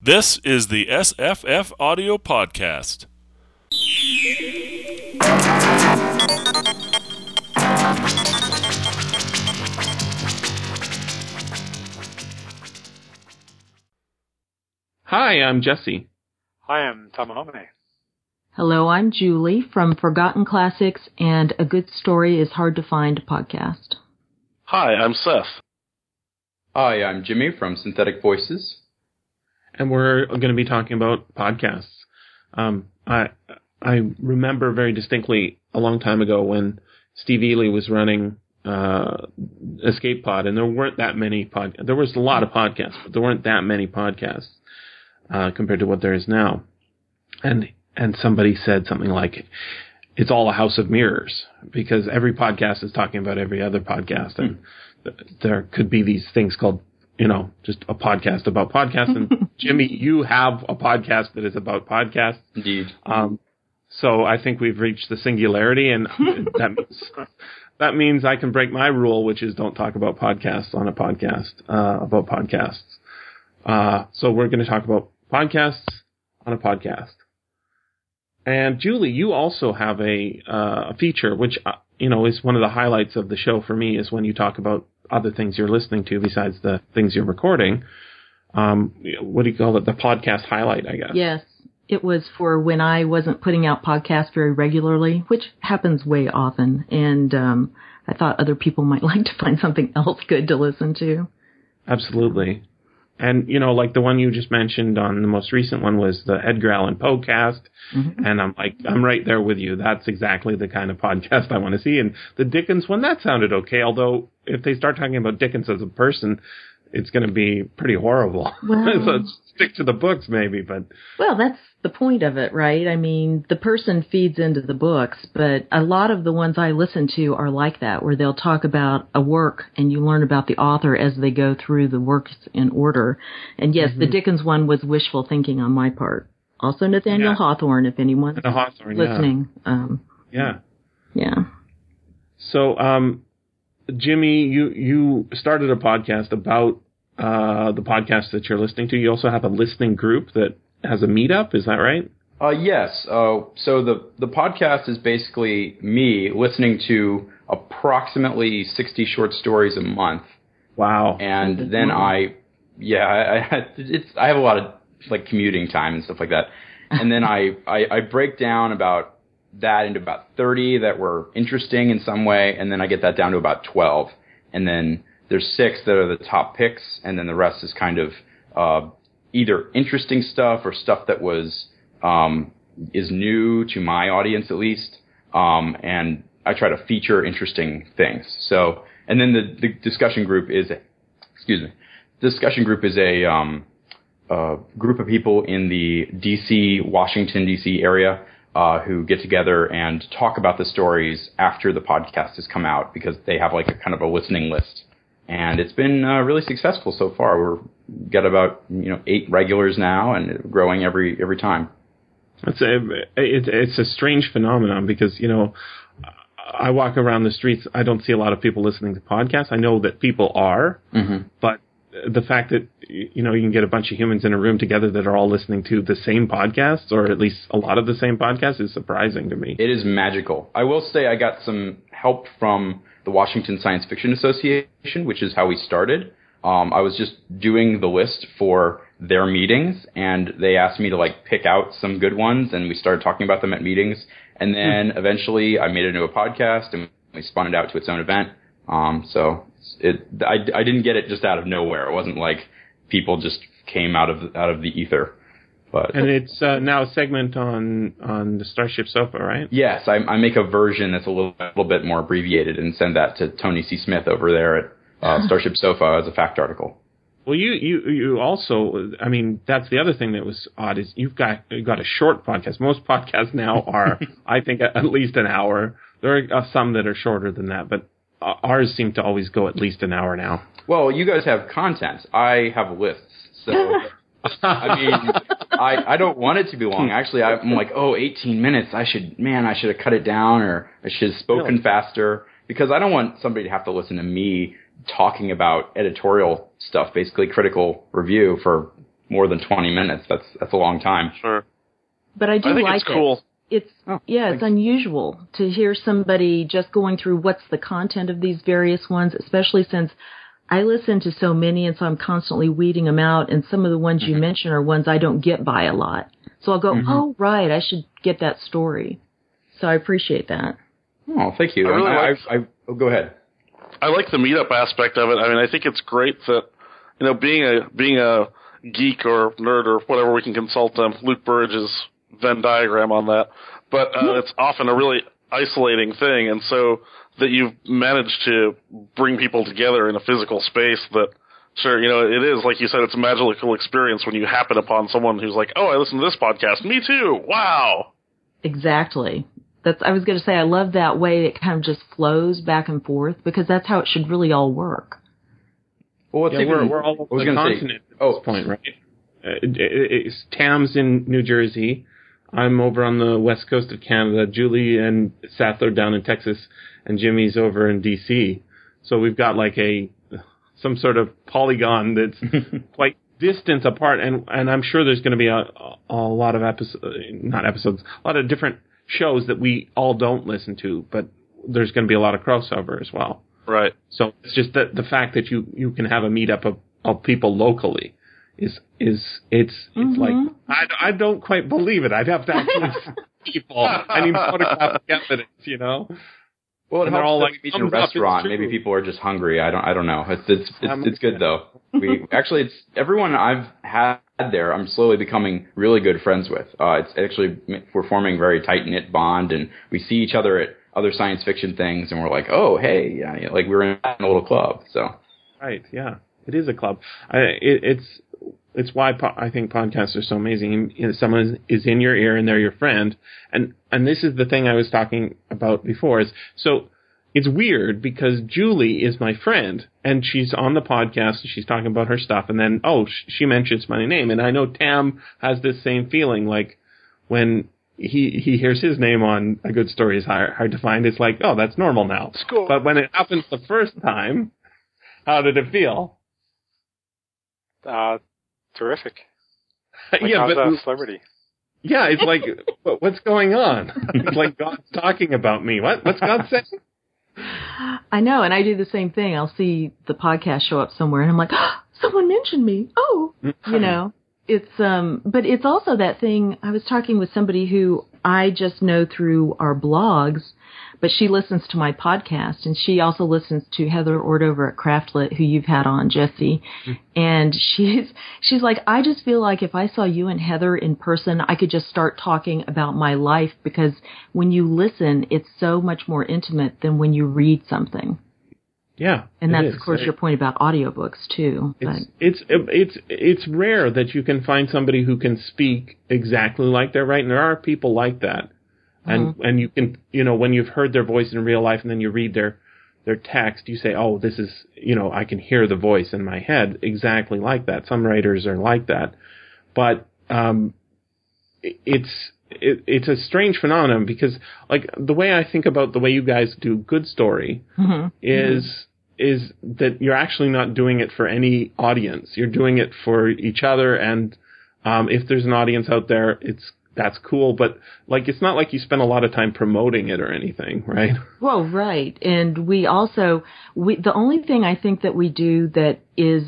This is the SFF Audio Podcast. Hi, I'm Jesse. Hi, I'm Tamahome. Hello, I'm Julie from Forgotten Classics and A Good Story is Hard to Find podcast. Hi, I'm Seth. Hi, I'm Jimmy from Synthetic Voices. And we're going to be talking about podcasts. Um, I I remember very distinctly a long time ago when Steve Eley was running uh, Escape Pod, and there weren't that many pod. There was a lot of podcasts, but there weren't that many podcasts uh, compared to what there is now. And and somebody said something like, "It's all a house of mirrors," because every podcast is talking about every other podcast, and th- there could be these things called, you know, just a podcast about podcasts. And Jimmy, you have a podcast that is about podcasts. Indeed. Um, so I think we've reached the singularity, and that means that means I can break my rule, which is don't talk about podcasts on a podcast uh, about podcasts. Uh, so we're going to talk about podcasts on a podcast. And Julie, you also have a uh, a feature, which uh, you know is one of the highlights of the show for me, is when you talk about other things you're listening to besides the things you're recording. Um, what do you call it? The podcast highlight, I guess. Yes, it was for when I wasn't putting out podcasts very regularly, which happens way often, and um, I thought other people might like to find something else good to listen to. Absolutely. And, you know, like the one you just mentioned on the most recent one was the Edgar Allan Poecast. Mm-hmm. And I'm like, I'm right there with you. That's exactly the kind of podcast I want to see. And the Dickens one, that sounded okay. Although if they start talking about Dickens as a person, it's going to be pretty horrible. Well- so stick to the books maybe, but Well, that's the point of it, right? I mean, the person feeds into the books, but a lot of the ones I listen to are like that, where they'll talk about a work and you learn about the author as they go through the works in order. And yes, the Dickens one was wishful thinking on my part. Also Nathaniel Yeah. Hawthorne, if anyone's Hawthorne, yeah. listening. Um, Yeah. yeah. So, um, Jimmy, you, you started a podcast about, uh, the podcast that you're listening to. You also have a listening group that has a meetup. Is that right? Uh, yes. Uh, so the the podcast is basically me listening to approximately sixty short stories a month, Wow. and then I, yeah, I, I it's I have a lot of like commuting time and stuff like that, and then I, I I break down about that into about thirty that were interesting in some way, and then I get that down to about twelve, and then there's six that are the top picks, and then the rest is kind of uh, either interesting stuff or stuff that was um, is new to my audience at least, um, and I try to feature interesting things. So, and then the, the discussion group is, excuse me, discussion group is a um, group of people in the DC, Washington DC area uh, who get together and talk about the stories after the podcast has come out because they have like a kind of a listening list. And it's been uh, really successful so far. We're got about you know eight regulars now, and growing every every time. It's a it, it's a strange phenomenon because you know I walk around the streets. I don't see a lot of people listening to podcasts. I know that people are, Mm-hmm. but the fact that you know you can get a bunch of humans in a room together that are all listening to the same podcasts or at least a lot of the same podcasts is surprising to me. It is magical. I will say I got some help from the Washington Science Fiction Association, which is how we started. Um, I was just doing the list for their meetings, and they asked me to like pick out some good ones, and we started talking about them at meetings. And then eventually, I made it into a podcast, and we spun it out to its own event. Um, so it, I, I didn't get it just out of nowhere. It wasn't like people just came out of out of the ether. But and it's uh, now a segment on on the Starship Sofa, right? Yes, I, I make a version that's a little, little bit more abbreviated and send that to Tony C. Smith over there at uh, Starship Sofa as a fact article. Well, you you you also, I mean, that's the other thing that was odd is you've got you've got a short podcast. Most podcasts now are, I think, at least an hour. There are uh, some that are shorter than that, but uh, ours seem to always go at least an hour now. Well, you guys have content. I have lists. So, I mean, I, I don't want it to be long. Actually, I'm hmm. like, oh, 18 minutes. I should, man, I should have cut it down or I should have spoken Really? faster because I don't want somebody to have to listen to me talking about editorial stuff, basically critical review for more than 20 minutes. That's that's a long time. Sure. But I do I think like it's cool. it. It's Oh, yeah, it's unusual to hear somebody just going through what's the content of these various ones, especially since I listen to so many and so I'm constantly weeding them out and some of the ones you Mm-hmm. mention are ones I don't get by a lot. So I'll go, "Oh, right, I should get that story." So I appreciate that. Oh, thank you. I really I, like- I, I, oh, go ahead. I like the meetup aspect of it. I mean, I think it's great that you know being a being a geek or nerd or whatever we can consult them. Luke Burrage's Venn diagram on that, but uh, it's often a really isolating thing, and so that you've managed to bring people together in a physical space that. Sure, you know, it is, like you said, it's a magical experience when you happen upon someone who's like, oh, I listen to this podcast. Me too. Wow. Exactly. That's I was going to say I love that way it kind of just flows back and forth because that's how it should really all work. Well, what's Yeah, even, we're, we're all I over the gonna say- continent at oh, this point, right? Uh, it- it- it's Tam's in New Jersey. I'm over on the west coast of Canada. Julie and Seth are down in Texas, and Jimmy's over in DC. So we've got like a some sort of polygon that's quite distant apart, and and I'm sure there's going to be a a lot of episodes, not episodes, a lot of different shows that we all don't listen to, but there's going to be a lot of crossover as well. Right. So it's just that the fact that you you can have a meetup of, of people locally is is it's it's like mm-hmm. I, I don't quite believe it. I'd have to actually see people. I need photographic evidence, you know. Well, And they're all like, in a "Thumbs up, it's restaurant. Maybe people are just hungry. I don't. I don't know. It's it's it's, Um, it's good though. We actually, it's everyone I've had there. I'm slowly becoming really good friends with. Uh, it's actually we're forming a very tight knit bond, and we see each other at other science fiction things, and we're like, oh hey, yeah, yeah, like we're in a little club. So Right? Yeah, it is a club. I, it, it's it's why po- I think podcasts are so amazing. You know, someone is, in your ear and they're your friend, and and this is the thing I was talking about before. Is so it's weird because Julie is my friend and she's on the podcast and she's talking about her stuff, and then oh sh- she mentions my name, and I know Tam has this same feeling like when. He he hears his name on a good story is hard, hard to find. It's like, oh, that's normal now. Cool. But when it happens the first time, how did it feel? Uh, terrific. Like yeah, how's but a celebrity. yeah, it's like, what's going on? It's like God's talking about me. What? What's God saying? I know, and I do the same thing. I'll see the podcast show up somewhere, and I'm like, oh, someone mentioned me. Oh, you know, it's um, but it's also that thing. I was talking with somebody who I just know through our blogs, but she listens to my podcast, and she also listens to Heather Ordover at Craftlit, who you've had on, Jesse, mm-hmm. and she's she's like, I just feel like if I saw you and Heather in person, I could just start talking about my life because when you listen, it's so much more intimate than when you read something. Yeah, And that's of course It- your point about audiobooks too. But It's, it's it's it's rare that you can find somebody who can speak exactly like they're right, and there are people like that. And and you can you know when you've heard their voice in real life, and then you read their their text, you say, oh, this is you know I can hear the voice in my head exactly like that. Some writers are like that, but um, it's it, it's a strange phenomenon because like the way I think about the way you guys do good story Mhm. is is that you're actually not doing it for any audience. You're doing it for each other, and um, if there's an audience out there, it's that's cool. But like, it's not like you spend a lot of time promoting it or anything, right? Well, right. And we also, we, the only thing I think that we do that is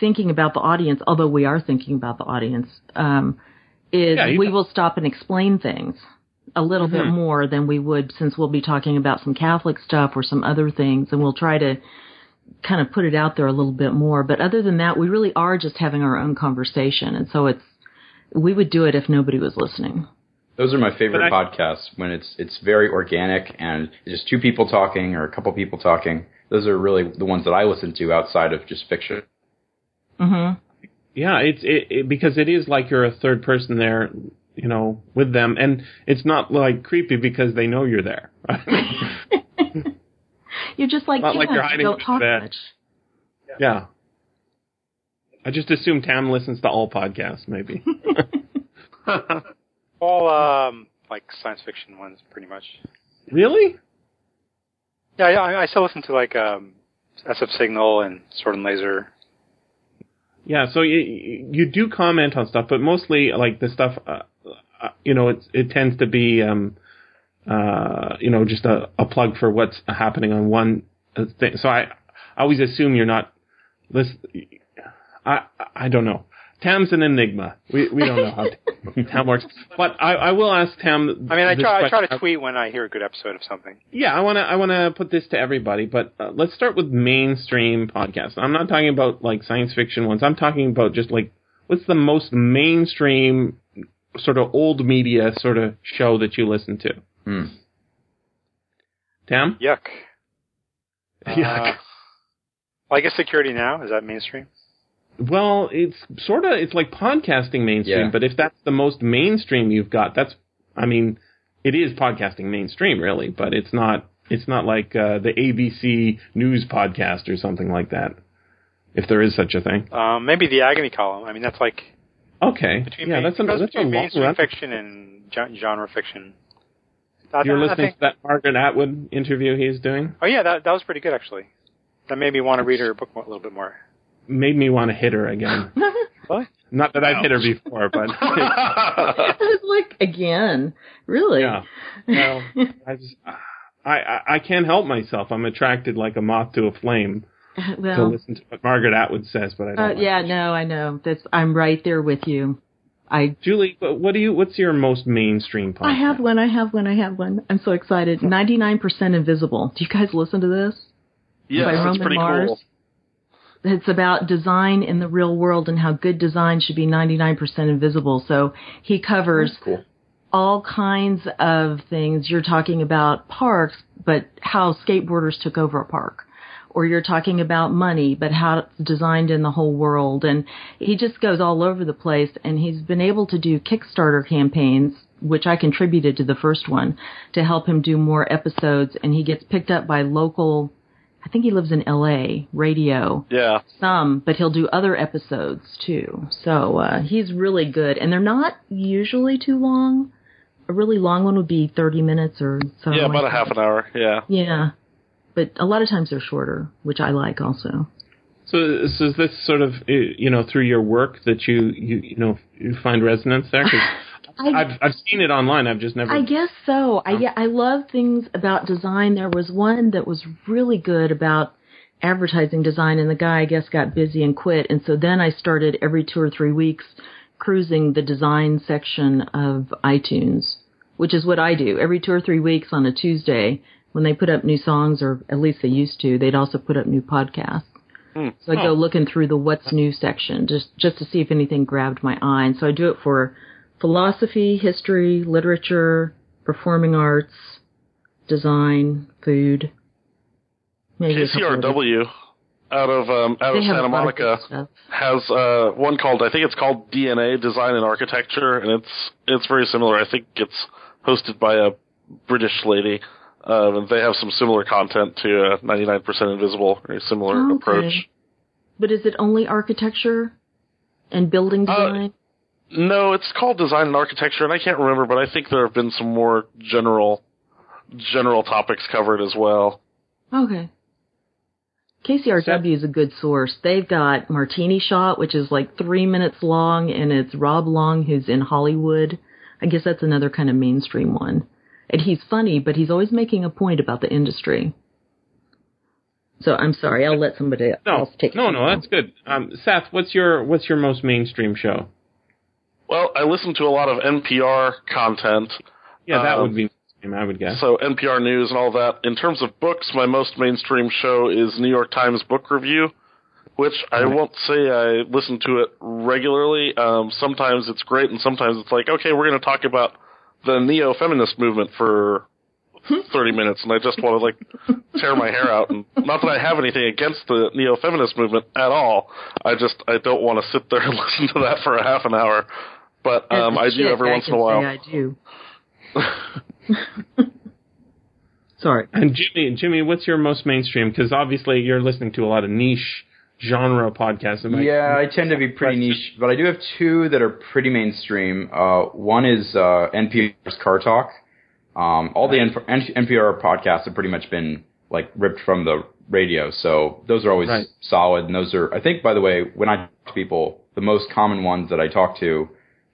thinking about the audience, although we are thinking about the audience, um, is Yeah, we will stop and explain things a little bit more than we would since we'll be talking about some Catholic stuff or some other things and we'll try to kind of put it out there a little bit more. But other than that, we really are just having our own conversation. And so it's, we would do it if nobody was listening. those are my favorite I- podcasts when it's it's very organic and just two people talking or a couple people talking. Those are really the ones that I listen to outside of just fiction. hmm Yeah, it's it, it because it is like you're a third person there, you know, with them, and it's not like creepy because they know you're there. You're just like, Not yeah, like you're hiding don't talk the bed. much. yeah. I just assume Tam listens to all podcasts, maybe. All um, like science fiction ones, pretty much. really? Yeah, yeah. I, I still listen to like um, SF Signal and Sword and Laser. Yeah, so you you do comment on stuff, but mostly like the stuff, uh, uh, you know, it's it tends to be, um, uh, you know, just a, a plug for what's happening on one uh, thing. So I, I always assume you're not. Listen, I I don't know. Tam's an enigma. We we don't know how Tam works. But I, I will ask Tam. I mean, I this try, I try to tweet when I hear a good episode of something. Yeah, I want to I want to put this to everybody, but uh, let's start with mainstream podcasts. I'm not talking about like science fiction ones. I'm talking about just like what's the most mainstream sort of old media sort of show that you listen to. Hmm. Tam? Yuck. Yuck. Uh, well, I guess security now is that mainstream. Well, it's sort of it's like podcasting mainstream, Yeah. but if that's the most mainstream you've got, that's I mean, it is podcasting mainstream really, but it's not it's not like uh, the ABC news podcast or something like that. If there is such a thing. Um, maybe the agony column. I mean, that's like Okay. between yeah, main- that's a goes that's a between long mainstream run. fiction and genre fiction. I, You're I listening think- to that Margaret Atwood interview he's doing? Oh yeah, that that was pretty good actually. That made me want to read her book a little bit more. Made me want to hit her again. What? Not that I've hit her before, but I was like, again, really? yeah. Well, I just I, I I can't help myself. I'm attracted like a moth to a flame to listen to what Margaret Atwood says, but I don't. uh, like yeah, it. no, I know. That's I'm right there with you. I Julie, what what do you? What's your most mainstream podcast? I have one. I have one. I have one. I'm so excited. 99% Invisible. Do you guys listen to this? yes, By Roman pretty Mars. cool. It's about design in the real world and how good design should be 99% invisible. So he covers cool. all kinds of things. You're talking about parks, but how skateboarders took over a park. Or you're talking about money, but how it's designed in the whole world. And he just goes all over the place and he's been able to do Kickstarter campaigns, which I contributed to the first one, to help him do more episodes. And he gets picked up by local, I think he lives in LA, radio Yeah. some, but he'll do other episodes too. So uh, he's really good, and they're not usually too long. A really long one would be thirty minutes or so. Yeah, about a like half that. an hour. Yeah. Yeah, but a lot of times they're shorter, which I like also. So, so is this sort of uh, you know through your work that you you you know you find resonance there? 'Cause I, I've I've seen it online. I've just never. I guess so. I yeah, I love things about design. There was one that was really good about advertising design, and the guy I guess got busy and quit. And so then I started every two or three weeks cruising the design section of iTunes, which is what I do every two or three weeks on a Tuesday when they put up new songs, or at least they used to. They'd also put up new podcasts. Hmm. So I Oh. go looking through the what's new section just just to see if anything grabbed my eye. And so I do it for philosophy, history, literature, performing arts, design, food. KCRW out of um, out They of Santa lot of Monica has uh, one called I think it's called DNA Design and Architecture, and it's it's very similar. I think it's hosted by a British lady. Um, and they have some similar content to uh, 99% Invisible, very similar Okay. approach. But is it only architecture and building Uh, design? No, it's called Design and Architecture, and I can't remember, but I think there have been some more general general topics covered as well. okay. KCRW is a good source. They've got Martini Shot, which is like three minutes long, and it's Rob Long, who's in Hollywood. I guess that's another kind of mainstream one. And he's funny, but he's always making a point about the industry. So I'm sorry, I'll let somebody no, else take it. no, no, that's good. Um, Seth, what's your what's your most mainstream show? Well, I listen to a lot of NPR content, Yeah, that Um, would be I would guess. so NPR News and all that. In terms of books, my most mainstream show is New York Times Book Review, which I Right. won't say I listen to it regularly. Um, sometimes it's great, and sometimes it's like, okay, we're going to talk about the neo-feminist movement for 30 minutes, and I just want to like tear my hair out. And not that I have anything against the neo-feminist movement at all. I just I don't want to sit there and listen to that for a half an hour. But As um, a I do every I once in a while. say I do. Sorry. And Jimmy, Jimmy, what's your most mainstream? Because obviously you're listening to a lot of niche genre podcasts. I- Yeah, I tend to be pretty niche, but I do have two that are pretty mainstream. Uh, one is uh, NPR's Car Talk. Um, all the N- N- NPR podcasts have pretty much been like ripped from the radio. So those are always Right. solid. And those are, I think, by the way, when I talk to people, the most common ones that I talk to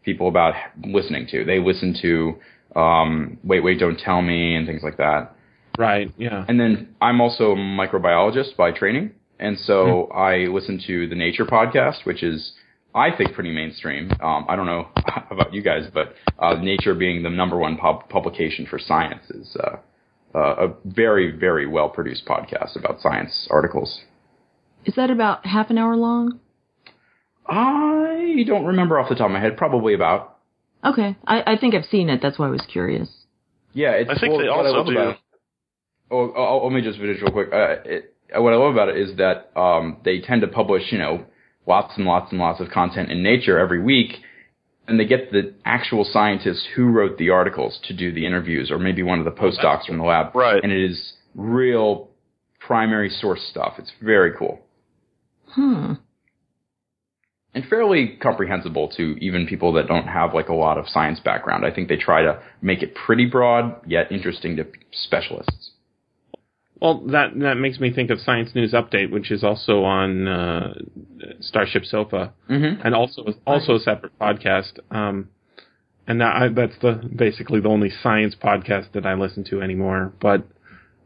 people about listening to, they listen to, um, Wait, Wait, Don't Tell Me and things like that. Right. Yeah. And then I'm also a microbiologist by training. And so I listen to the Nature podcast, which is, I think, pretty mainstream. Um, I don't know about you guys, but uh, Nature being the number one pub- publication for science is uh, uh, a very, very well produced podcast about science articles. Is that about half an hour long? I don't remember off the top of my head. Probably about. Okay, I, I think I've seen it. That's why I was curious. Yeah, it's, I think well, they also love do. about it- Oh, oh, oh, let me just finish real quick. Uh, it, what I love about it is that um, they tend to publish, you know, lots and lots and lots of content in Nature every week, and they get the actual scientists who wrote the articles to do the interviews, or maybe one of the postdocs from the lab. Right. And it is real primary source stuff. It's very cool Hmm. And fairly comprehensible to even people that don't have like a lot of science background. I think they try to make it pretty broad yet interesting to specialists. Well, that that makes me think of Science News Update, which is also on uh, Starship Sofa, Mm-hmm. and also also a separate podcast. Um, and that, I, that's the basically the only science podcast that I listen to anymore. But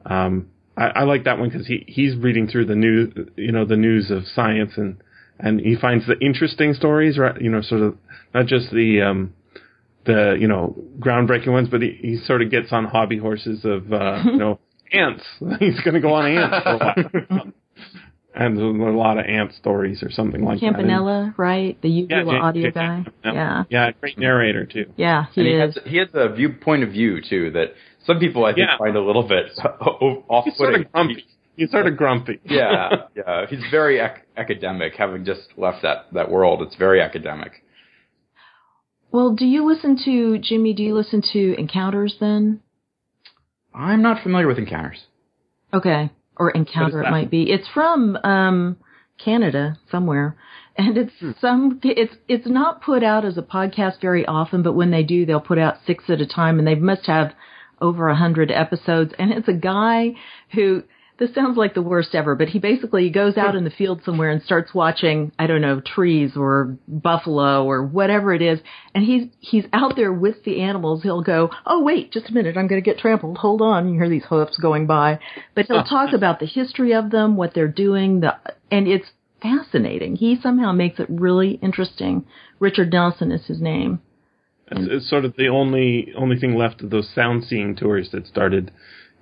um, I, I like that one because he he's reading through the news, you know, the news of science, and and he finds the interesting stories, right? You know, sort of not just the um, the you know groundbreaking ones, but he, he sort of gets on hobby horses of uh, you know ants. He's going to go on ants for a while. And there's a lot of ant stories or something like that. And- Campanella, right? The yeah, Uvula Jake- audio Jake guy. Campanella. Yeah. yeah, great narrator too. Yeah, he and he is. has, he has a view point of view too that some people I think Yeah. find a little bit off He's sort putting. of grumpy. He's sort of grumpy. yeah, yeah. He's very ac- academic, having just left that that world. It's very academic. Well, do you listen to Jimmy? Do you listen to Encounters then? I'm not familiar with encounters. Okay, or Encounter it might be. It's from um Canada somewhere, and it's Hmm. some. It's it's not put out as a podcast very often, but when they do, they'll put out six at a time, and they must have over a hundred episodes. And it's a guy who. This sounds like the worst ever, but he basically goes out in the field somewhere and starts watching, I don't know, trees or buffalo or whatever it is. And he's, he's out there with the animals. He'll go, Oh, wait, just a minute. I'm going to get trampled. Hold on. You hear these hoofs going by, but he'll talk about the history of them, what they're doing, the, and it's fascinating. He somehow makes it really interesting. Richard Nelson is his name. It's, it's sort of the only only thing left of those sound seeing tours that started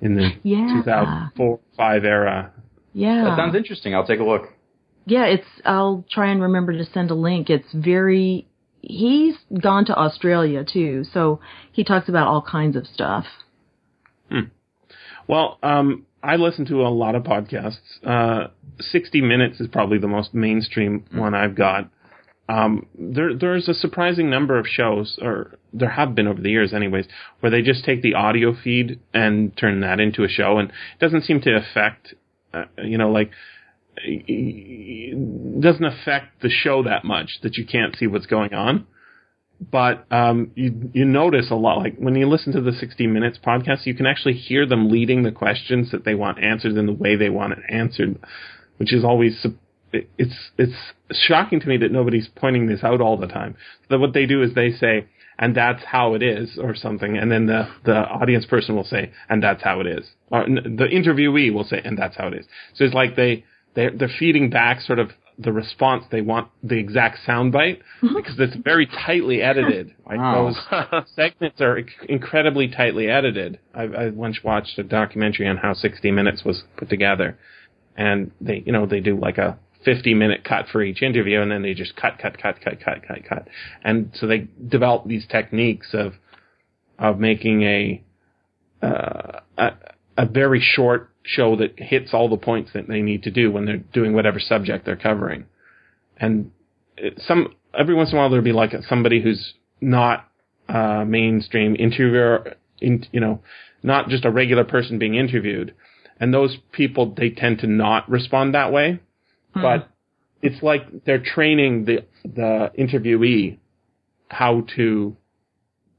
in the Yeah. 2004 5 era. Yeah. That sounds interesting. I'll take a look. Yeah, it's. I'll try and remember to send a link. It's very. He's gone to Australia too, so he talks about all kinds of stuff. Well, um, I listen to a lot of podcasts. Uh, 60 Minutes is probably the most mainstream one I've got. Um, there, there's a surprising number of shows, or there have been over the years, anyways, where they just take the audio feed and turn that into a show, and it doesn't seem to affect, uh, you know, like it doesn't affect the show that much that you can't see what's going on. But um, you you notice a lot, like when you listen to the 60 Minutes podcast, you can actually hear them leading the questions that they want answered in the way they want it answered, which is always su- it- it's it's shocking to me that nobody's pointing this out all the time. So what they do is they say, "And that's how it is," or something, and then the the audience person will say, "And that's how it is," or the interviewee will say, "And that's how it is." So it's like they they they're feeding back sort of the response they want the exact soundbite mm-hmm. because it's very tightly edited. Like Wow. those segments are incredibly tightly edited. I, I once watched a documentary on how 60 Minutes was put together, and they, you know, they do like a 50 minute cut for each interview, and then they just cut, cut, cut, cut, cut, cut, cut, and so they develop these techniques of of making a uh, a, a very short show that hits all the points that they need to do when they're doing whatever subject they're covering. And some every once in a while there'll be like somebody who's not uh, mainstream interviewer, in, you know, not just a regular person being interviewed, and those people they tend to not respond that way. But it's like they're training the the interviewee how to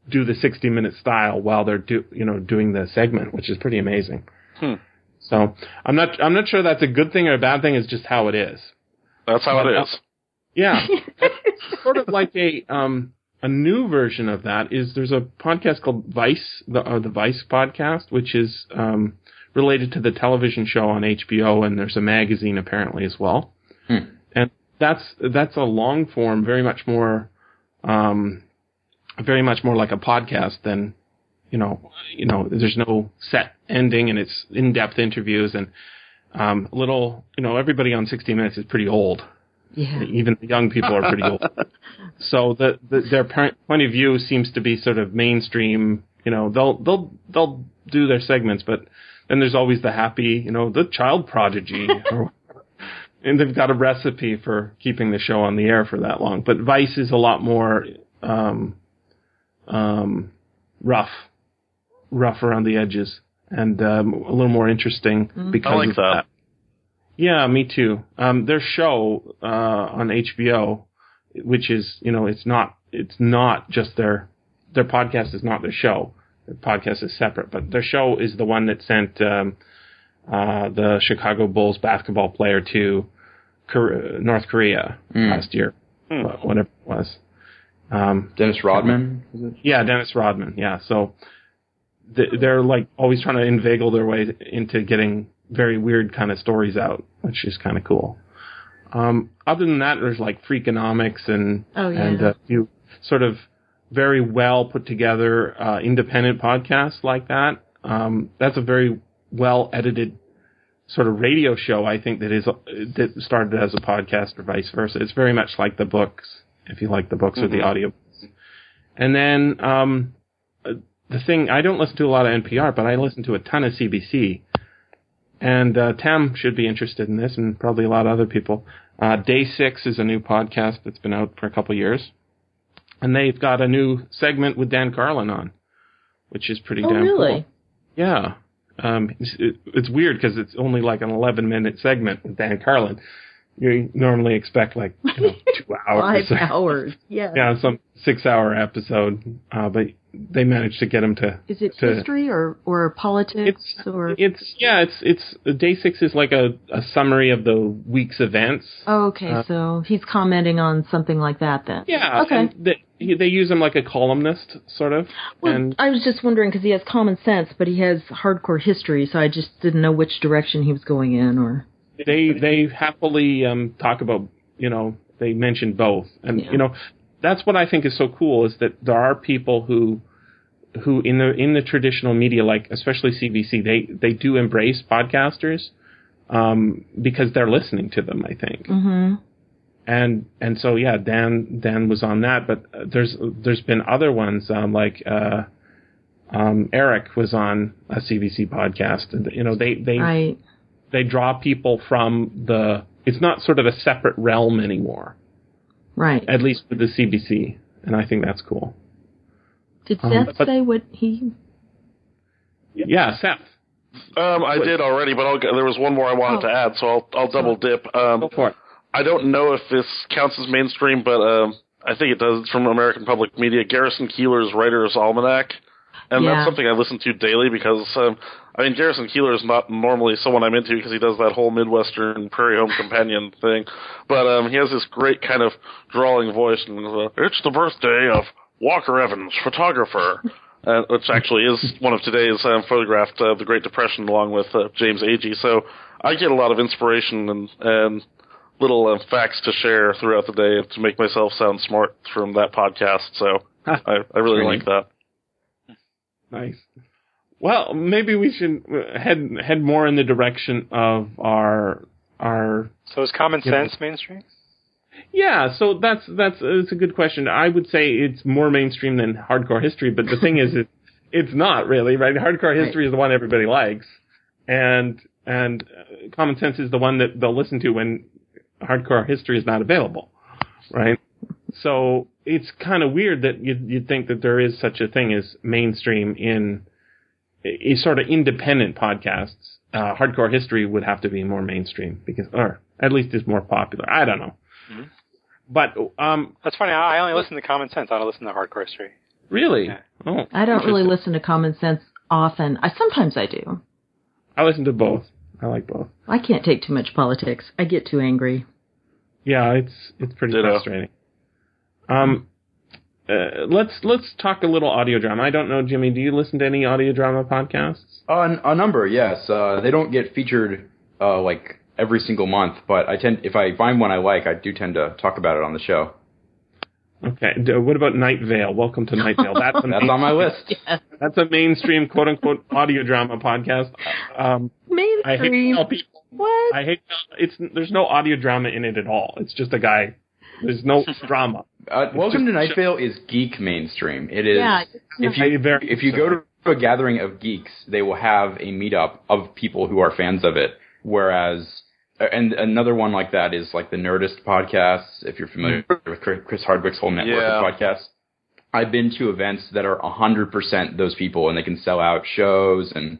do the 60 minute style while they're do you know doing the segment, which is pretty amazing. Hmm. So I'm not I'm not sure that's a good thing or a bad thing. It's just how it is. That's how But, it uh. Yeah, sort of like a um a new version of that is there's a podcast called Vice, the uh, the Vice podcast, which is um related to the television show on HBO, and there's a magazine apparently as well. Hmm. And that's that's a long form, very much more, um, very much more like a podcast than, you know, you know. There's no set ending, and it's in depth interviews and um, little, you know, everybody on 60 Minutes is pretty old Yeah. even the young people are pretty old. So the, the their point of view seems to be sort of mainstream. You know, they'll they'll they'll do their segments, but then there's always the happy, you know, the child prodigy, or, and they've got a recipe for keeping the show on the air for that long. But Vice is a lot more um, um, rough, rough around the edges, and um, a little more interesting because like of that. yeah, me too. Um, their show uh, on HBO, which is you know it's not it's not just their their podcast is not their show. Their podcast is separate, but their show is the one that sent um, uh, the Chicago Bulls basketball player to Kor- North Korea Mm. last year, wh- whatever it was. Um, Dennis Rodman. Is it? yeah, Dennis Rodman. Yeah, so th- they're like always trying to inveigle their way into getting very weird kind of stories out, which is kind of cool. Um, other than that, there's like Freakonomics and Oh, yeah. and a few sort of very well put together uh, independent podcasts like that. Um, that's a very well edited sort of radio show. I think that is that started as a podcast or vice versa. It's very much like the books, if you like the books or the audio. And then um, uh, the thing I don't listen to a lot of NPR, but I listen to a ton of CBC. And uh, Tam should be interested in this, and probably a lot of other people. Uh, Day Six is a new podcast that's been out for a couple of years, and they've got a new segment with Dan Carlin on, which is pretty Oh, damn really? cool. Yeah. Um, it's, it, it's weird because it's only like an 11 minute segment with Dan Carlin. You normally expect like you know, two hours. Five hours. Yeah. Yeah, some six hour episode. Uh, but they managed to get him to. Is it to, history or or politics It's or? it's yeah it's it's day six is like a, a summary of the week's events. oh, okay, uh, so he's commenting on something like that then. Yeah. Okay. They, they use him like a columnist sort of. Well, and I was just wondering because he has common sense, but he has hardcore history, so I just didn't know which direction he was going in. Or they they happily um, talk about you know they mention both and Yeah. you know that's what I think is so cool is that there are people who who in the in the traditional media like especially CBC they they do embrace podcasters um, because they're listening to them I think. Hmm and and so yeah Dan Dan was on that but uh, there's there's been other ones um, like uh, um, Eric was on a CBC podcast and you know they they right. they draw people from the it's not sort of a separate realm anymore Right. at least with the cbc and i think that's cool Did um, Seth but- say what he? yeah seth Um, I did already, but I'll, there was one more I wanted Oh. to add, so I'll, I'll double dip. Um, go for it I don't know if this counts as mainstream, but um, I think it does. It's from American Public Media, Garrison Keillor's Writer's Almanac, and Yeah. that's something I listen to daily because um, I mean Garrison Keillor is not normally someone I'm into because he does that whole Midwestern Prairie Home Companion thing, but um, he has this great kind of drawling voice, and uh, it's the birthday of Walker Evans, photographer. Uh, which actually is one of today's um, photographed uh, the Great Depression along with uh, James Agee. So I get a lot of inspiration and and little uh, facts to share throughout the day to make myself sound smart from that podcast. So I, I really like that. nice well maybe we should head head more in the direction of our our So is common sense mainstream? yeah so that's that's it's a good question. I would say it's more mainstream than hardcore history but the thing is it, it's not really right? Hardcore history is the one everybody likes and and uh, common sense is the one that they'll listen to when hardcore history is not available right? So it's kind of weird that you'd, you'd think that there is such a thing as mainstream in is sort of independent podcasts uh, hardcore history would have to be more mainstream because or at least is more popular i don't know but um That's funny. I I only listen to common sense. I don't listen to hardcore history. really Yeah. oh I don't really listen to Common Sense often. I sometimes I do. I listen to both. I like both. I can't take too much politics. I get too angry. Yeah, it's it's pretty Ditto. frustrating. Um, uh, let's let's talk a little audio drama. I don't know, Jimmy. Do you listen to any audio drama podcasts? Uh, a number, yes. Uh, they don't get featured uh, like every single month, but I tend if I find one I like, I do tend to talk about it on the show. Okay. D- What about Night Vale? Welcome to Night Vale. That's a That's on my list. that's a mainstream quote unquote audio drama podcast. Um, I hate to people. What? I hate it's there's no audio drama in it at all. It's just a guy. There's no drama. Uh, Welcome just- to Night Vale is geek mainstream. It is. Yeah. If you if you go to a gathering of geeks, they will have a meetup of people who are fans of it. Whereas, uh, and another one like that is like the Nerdist podcasts. If you're familiar with Chris Chris Hardwick's whole network Yeah. of podcasts, I've been to events that are hundred percent those people, and they can sell out shows. And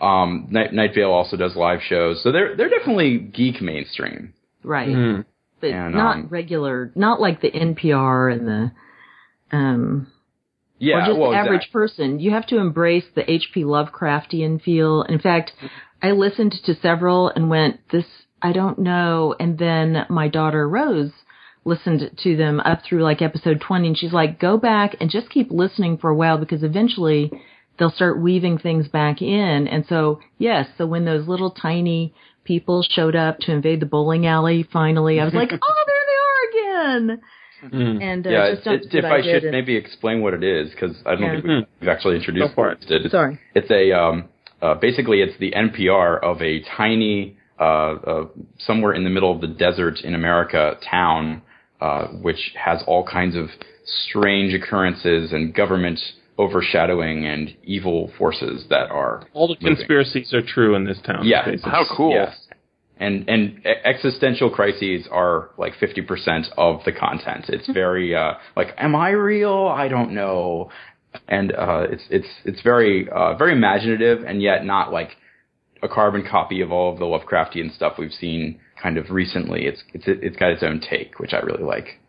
um, Night, Night Vale also does live shows, so they're they're definitely geek mainstream. Right. Hmm. But And, not um, regular, not like the NPR and the, um, Yeah, or just well, the average exact- person. You have to embrace the H.P. Lovecraftian feel. In fact, I listened to several and went, this, I don't know. And then my daughter Rose listened to them up through like episode 20 and she's like, go back and just keep listening for a while because eventually they'll start weaving things back in. And so, yes, so when those little tiny people showed up to invade the bowling alley, finally, I was like, oh, there they are again. Mm. And uh, yeah, just it, don't it, if what I should and- maybe explain what it is, because I don't Yeah. think we've, we've actually introduced Go for it. It's, Sorry. it's a um, uh, basically it's the NPR of a tiny uh, uh, somewhere in the middle of the desert in America town, uh, which has all kinds of strange occurrences and government overshadowing and evil forces that are All the moving. conspiracies are true in this town. Yeah. basically. How cool. Yes. And and e- existential crises are like fifty percent of the content. It's very uh, like, am I real? I don't know. And uh, it's it's it's very uh, very imaginative, and yet not like a carbon copy of all of the Lovecraftian stuff we've seen kind of recently. It's it's it's got its own take, which I really like.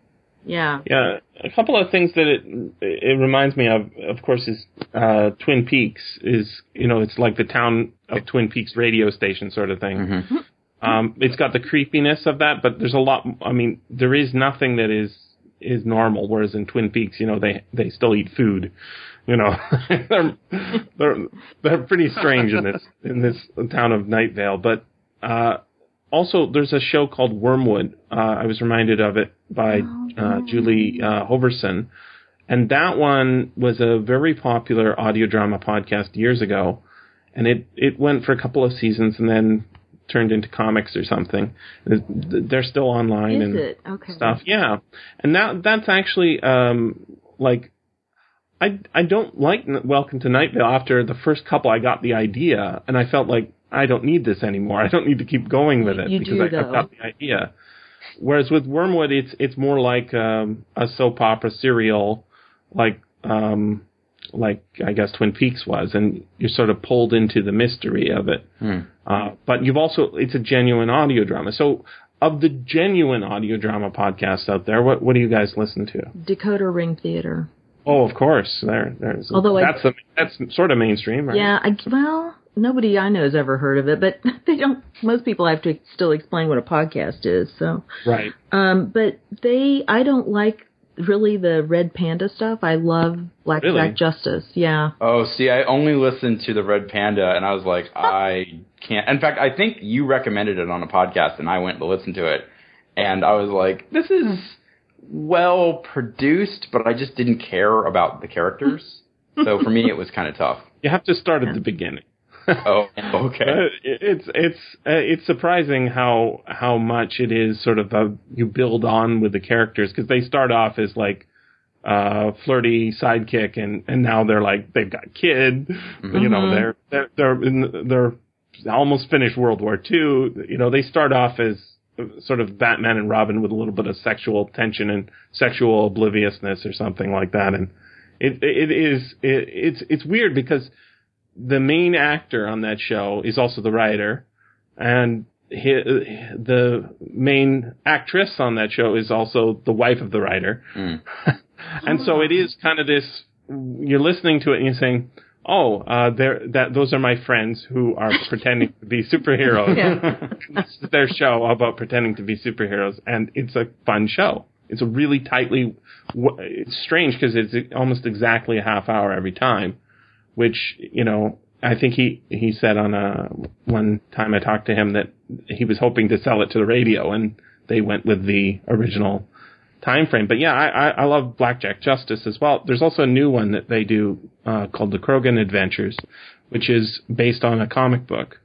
Yeah. Yeah, a couple of things that it it reminds me of, of course, is uh, Twin Peaks. Is you know, it's like the town of Twin Peaks radio station sort of thing. Mm-hmm. Um, it's got the creepiness of that, but there's a lot. I mean, there is nothing that is is normal. Whereas in Twin Peaks, you know, they they still eat food. You know, they're they're they're pretty strange in this in this town of Night Vale. But uh, also, there's a show called Wormwood. Uh, I was reminded of it by uh, Julie uh, Hoverson, and that one was a very popular audio drama podcast years ago, and it it went for a couple of seasons and then turned into comics or something. They're still online Is and? Okay. stuff. Yeah, and that that's actually um like I I don't like Welcome to Night Vale. After the first couple, I got the idea, and I felt like I don't need this anymore. I don't need to keep going with it You because do, I, I've got the idea. Whereas with Wormwood, it's it's more like um, a soap opera serial, like um, like I guess Twin Peaks was, and you're sort of pulled into the mystery of it. Uh, but you've also it's a genuine audio drama. So of the genuine audio drama podcasts out there, what what do you guys listen to? Decoder Ring Theater. Oh, of course, there there's Although I- that's the that's sort of mainstream, right? Yeah, I, well, nobody I know has ever heard of it, but they don't. Most people have to still explain what a podcast is. So, Right. um, but they, I don't like really the Red Panda stuff. I love Blackjack Really? Justice. Yeah, Oh, see, I only listened to the Red Panda, and I was like, I can't. In fact, I think you recommended it on a podcast, and I went to listen to it, and I was like, this is well produced, but I just didn't care about the characters. so for me, it was kind of tough. You have to start at the beginning. Oh, okay. Uh, it- it's it's uh, it's surprising how how much it is sort of a, you build on with the characters because they start off as like uh flirty sidekick and and now they're like they've got kid. You know they're they're they're in, they're almost finished World War II you know they start off as sort of Batman and Robin with a little bit of sexual tension and sexual obliviousness or something like that. And it it is it, it's it's weird because the main actor on that show is also the writer, and hi the main actress on that show is also the wife of the writer. and so it is kind of this. You're listening to it and you're saying, oh, uh, that those are my friends who are pretending to be superheroes. Yeah. this is their show about pretending to be superheroes, and it's a fun show. It's a really tightly. It's strange because it's almost exactly a half hour every time, which you know. I think he he said on a one time I talked to him that he was hoping to sell it to the radio, and they went with the original time frame. But yeah, I, I, I love Blackjack Justice as well. There's also a new one that they do uh, called the Krogan Adventures, which is based on a comic book,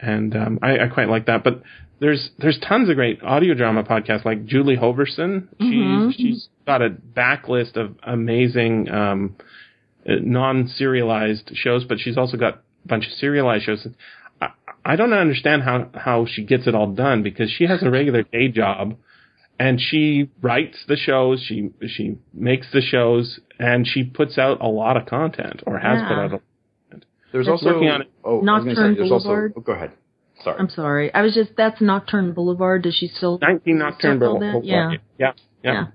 and um, I, I quite like that. But there's there's tons of great audio drama podcasts like Julie Hoverson. She's she's got a backlist of amazing um, Uh, non-serialized shows, but she's also got a bunch of serialized shows. I, I don't understand how how she gets it all done because she has a regular day job and she writes the shows, she she makes the shows, and she puts out a lot of content or has put Yeah. out. A, There's That's also working on it. oh, I was gonna Nocturne say, there's Boulevard. also oh, go ahead. Sorry. I'm sorry. I was just that's Nocturne Boulevard. Does she still? 19 Nocturne Boulevard. Yeah. yeah, yeah. Yeah.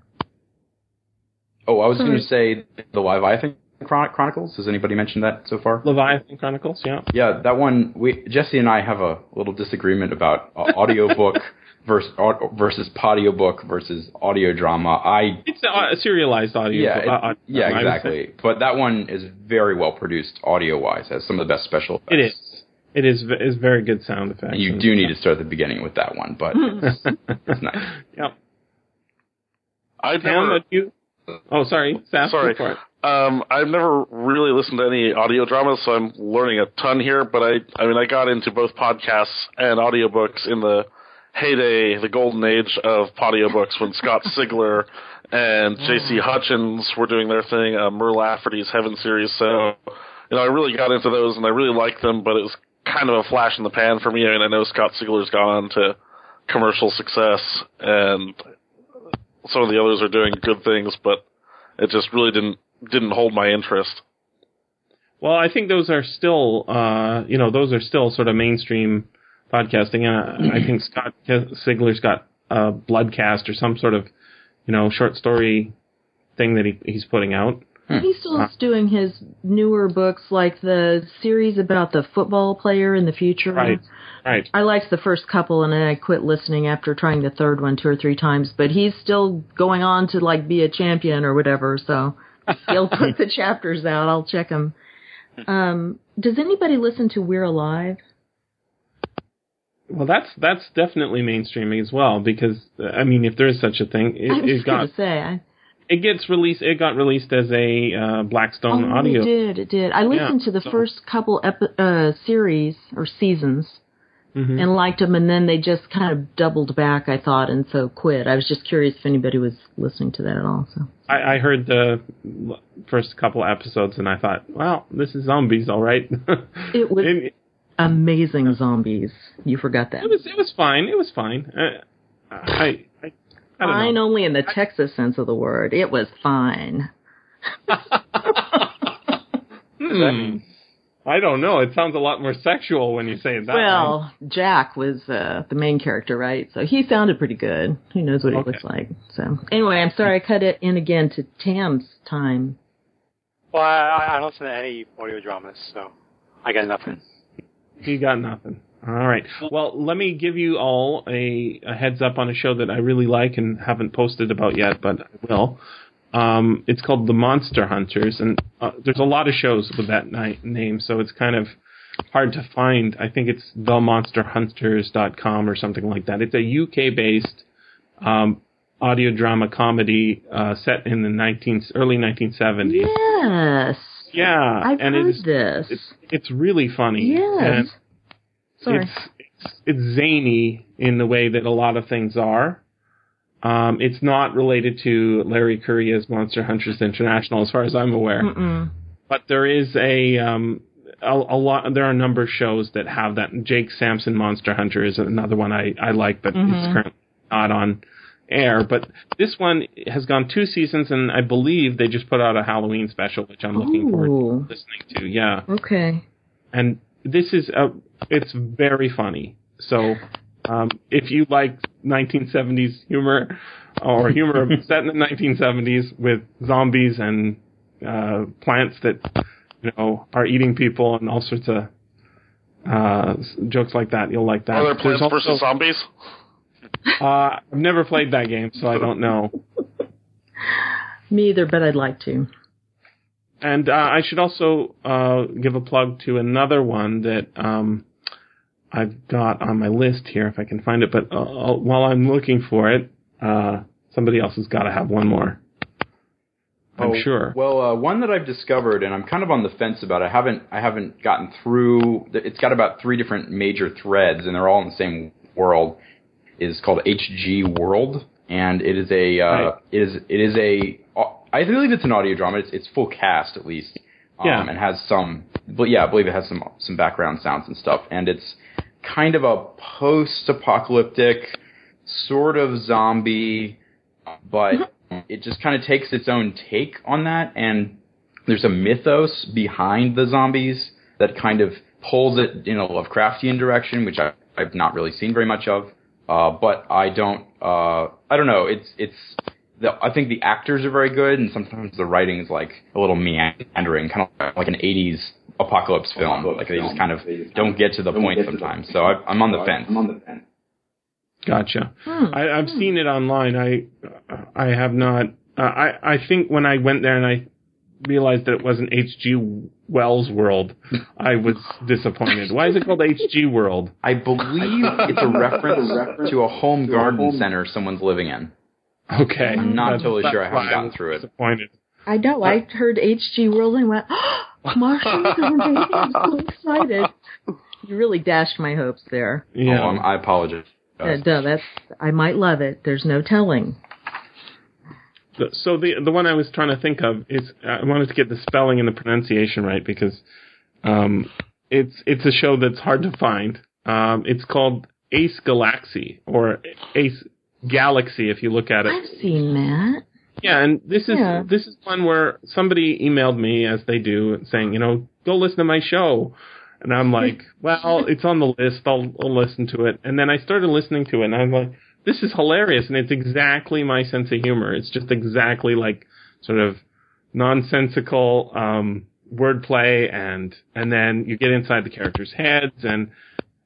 Oh, I was going to say the Leviathan Chron- Chronicles. Has anybody mentioned that so far? Leviathan Chronicles. Yeah. Yeah, that one. We Jesse and I have a little disagreement about uh, audiobook versus versus audio book versus audio drama. I It's a, a serialized audio. yeah it- uh, uh, yeah I exactly. But that one is very well produced audio wise. Has some of the best special effects. It is. It is. Is very good sound effects. And you do need stuff. to start at the beginning with that one, but it's, it's nice. yeah. I've Sam, never. you? Oh, sorry. Saf, Sorry. Go for it. Um, I've never really listened to any audio dramas, so I'm learning a ton here. But I, I mean, I got into both podcasts and audiobooks in the heyday, the golden age of audiobooks when Scott Sigler and J.C. Hutchins were doing their thing, uh, Mur Lafferty's Heaven series. So, you know, I really got into those and I really liked them, but it was kind of a flash in the pan for me. I mean, I know Scott Sigler's gone on to commercial success and some of the others are doing good things, but it just really didn't didn't hold my interest. Well, I think those are still, uh, you know, those are still sort of mainstream podcasting. And I think Scott Sigler's got a Bloodcast or some sort of, you know, short story thing that he, he's putting out. He still is doing his newer books, like the series about the football player in the future. Right. Right. I liked the first couple, and then I quit listening after trying the third one two or three times. But he's still going on to like be a champion or whatever. So he'll put the chapters out. I'll check them. Um, does anybody listen to We're Alive? Well, that's that's definitely mainstreaming as well because uh, I mean, if there is such a thing, I it, was it got say. I, it gets released. It got released as a uh, Blackstone oh, audio. it did. It did. I listened Yeah, to the so- first couple epi- uh, series or seasons. Mhm. and liked them, and then they just kind of doubled back. I thought, and so quit. I was just curious if anybody was listening to that at all. So I, I heard the first couple episodes and I thought, well, this is zombies, all right. It was- it, amazing zombies. You forgot that. it was it was fine. It was fine. Uh, I I I fine know. only in the Texas sense of the word. It was fine. Hmm. I don't know. It sounds a lot more sexual when you say it that way. Well, Jack was uh, the main character, right? So he sounded pretty good. Who knows what he looks like? So anyway, I'm sorry I cut it in again to Tam's time. Well, I, I don't listen to any audio dramas, so I got nothing. You got nothing. All right. Well, let me give you all a, a heads up on a show that I really like and haven't posted about yet, but I will. Um, it's called The Monster Hunters, and uh, there's a lot of shows with that ni- name, so it's kind of hard to find. I think it's themonsterhunters.com or something like that. It's a UK-based um, audio drama comedy uh, set in the 19 early 1970s. Yes, Yeah, I've and heard it's, this. it's it's really funny. Yes. Sorry. it's, it's it's zany in the way that a lot of things are. Um, it's not related to Larry Correia's Monster Hunters International, as far as I'm aware. Mm-mm. But there is a um, a, a lot. There are a number of shows that have that. Jake Sampson Monster Hunter is another one I I like, but Mhm. it's currently not on air. But this one has gone two seasons, and I believe they just put out a Halloween special, which I'm looking forward to listening to. Yeah Okay. and this is a it's very funny. So um, if you like 1970s humor or humor set in the 1970s with zombies and uh, plants that you know, are eating people and all sorts of uh, jokes like that. You'll like that. Are there Plants There's vs also- Zombies? Uh, I've never played that game, so I don't know. Me either, but I'd like to. And uh, I should also uh, give a plug to another one that um, I've got on my list here, if I can find it. But uh, while I'm looking for it, uh, somebody else has got to have one more. I'm Oh, sure. Well, uh, one that I've discovered, and I'm kind of on the fence about. I haven't, I haven't gotten through. It's got about three different major threads, and they're all in the same world. Is called HG World, and it is a, uh, Right. it is, it is a. I believe it's an audio drama. It's, it's full cast at least, um, Yeah. and has some. But yeah, I believe it has some some background sounds and stuff, and it's kind of a post-apocalyptic sort of zombie, but it just kind of takes its own take on that, and there's a mythos behind the zombies that kind of pulls it in a Lovecraftian direction, which I, I've not really seen very much of. Uh, but I don't, uh, I don't know. It's it's. The, I think the actors are very good, and sometimes the writing is like a little meandering, kind of like an '80s apocalypse film. Like they just kind of don't get to the point sometimes. So I, I'm on the fence. I'm on the fence. Gotcha. Hmm. I, I've seen it online. I I have not. Uh, I I think when I went there and I realized that it wasn't H.G. Wells World, I was disappointed. Why is it called H.G. World? I believe it's a reference to a home garden center someone's living in. Okay, I'm not That's- totally sure. I haven't gotten through it. Disappointed. I know. I heard HG World and went, oh, Martians are invading. I'm so excited. You really dashed my hopes there. Yeah. Oh, I'm, apologize. Uh, no, that's I might love it. There's no telling. So the the one I was trying to think of is I wanted to get the spelling and the pronunciation right because um, it's it's a show that's hard to find. Um, it's called Ace Galaxy or Ace Galaxy if you look at it. I've seen that. Yeah, and this is Yeah. this is one where somebody emailed me as they do saying, you know, go listen to my show. And I'm like, well, it's on the list. I'll, I'll listen to it. And then I started listening to it, and I'm like, this is hilarious, and it's exactly my sense of humor. It's just exactly like sort of nonsensical um, wordplay, and and then you get inside the characters' heads, and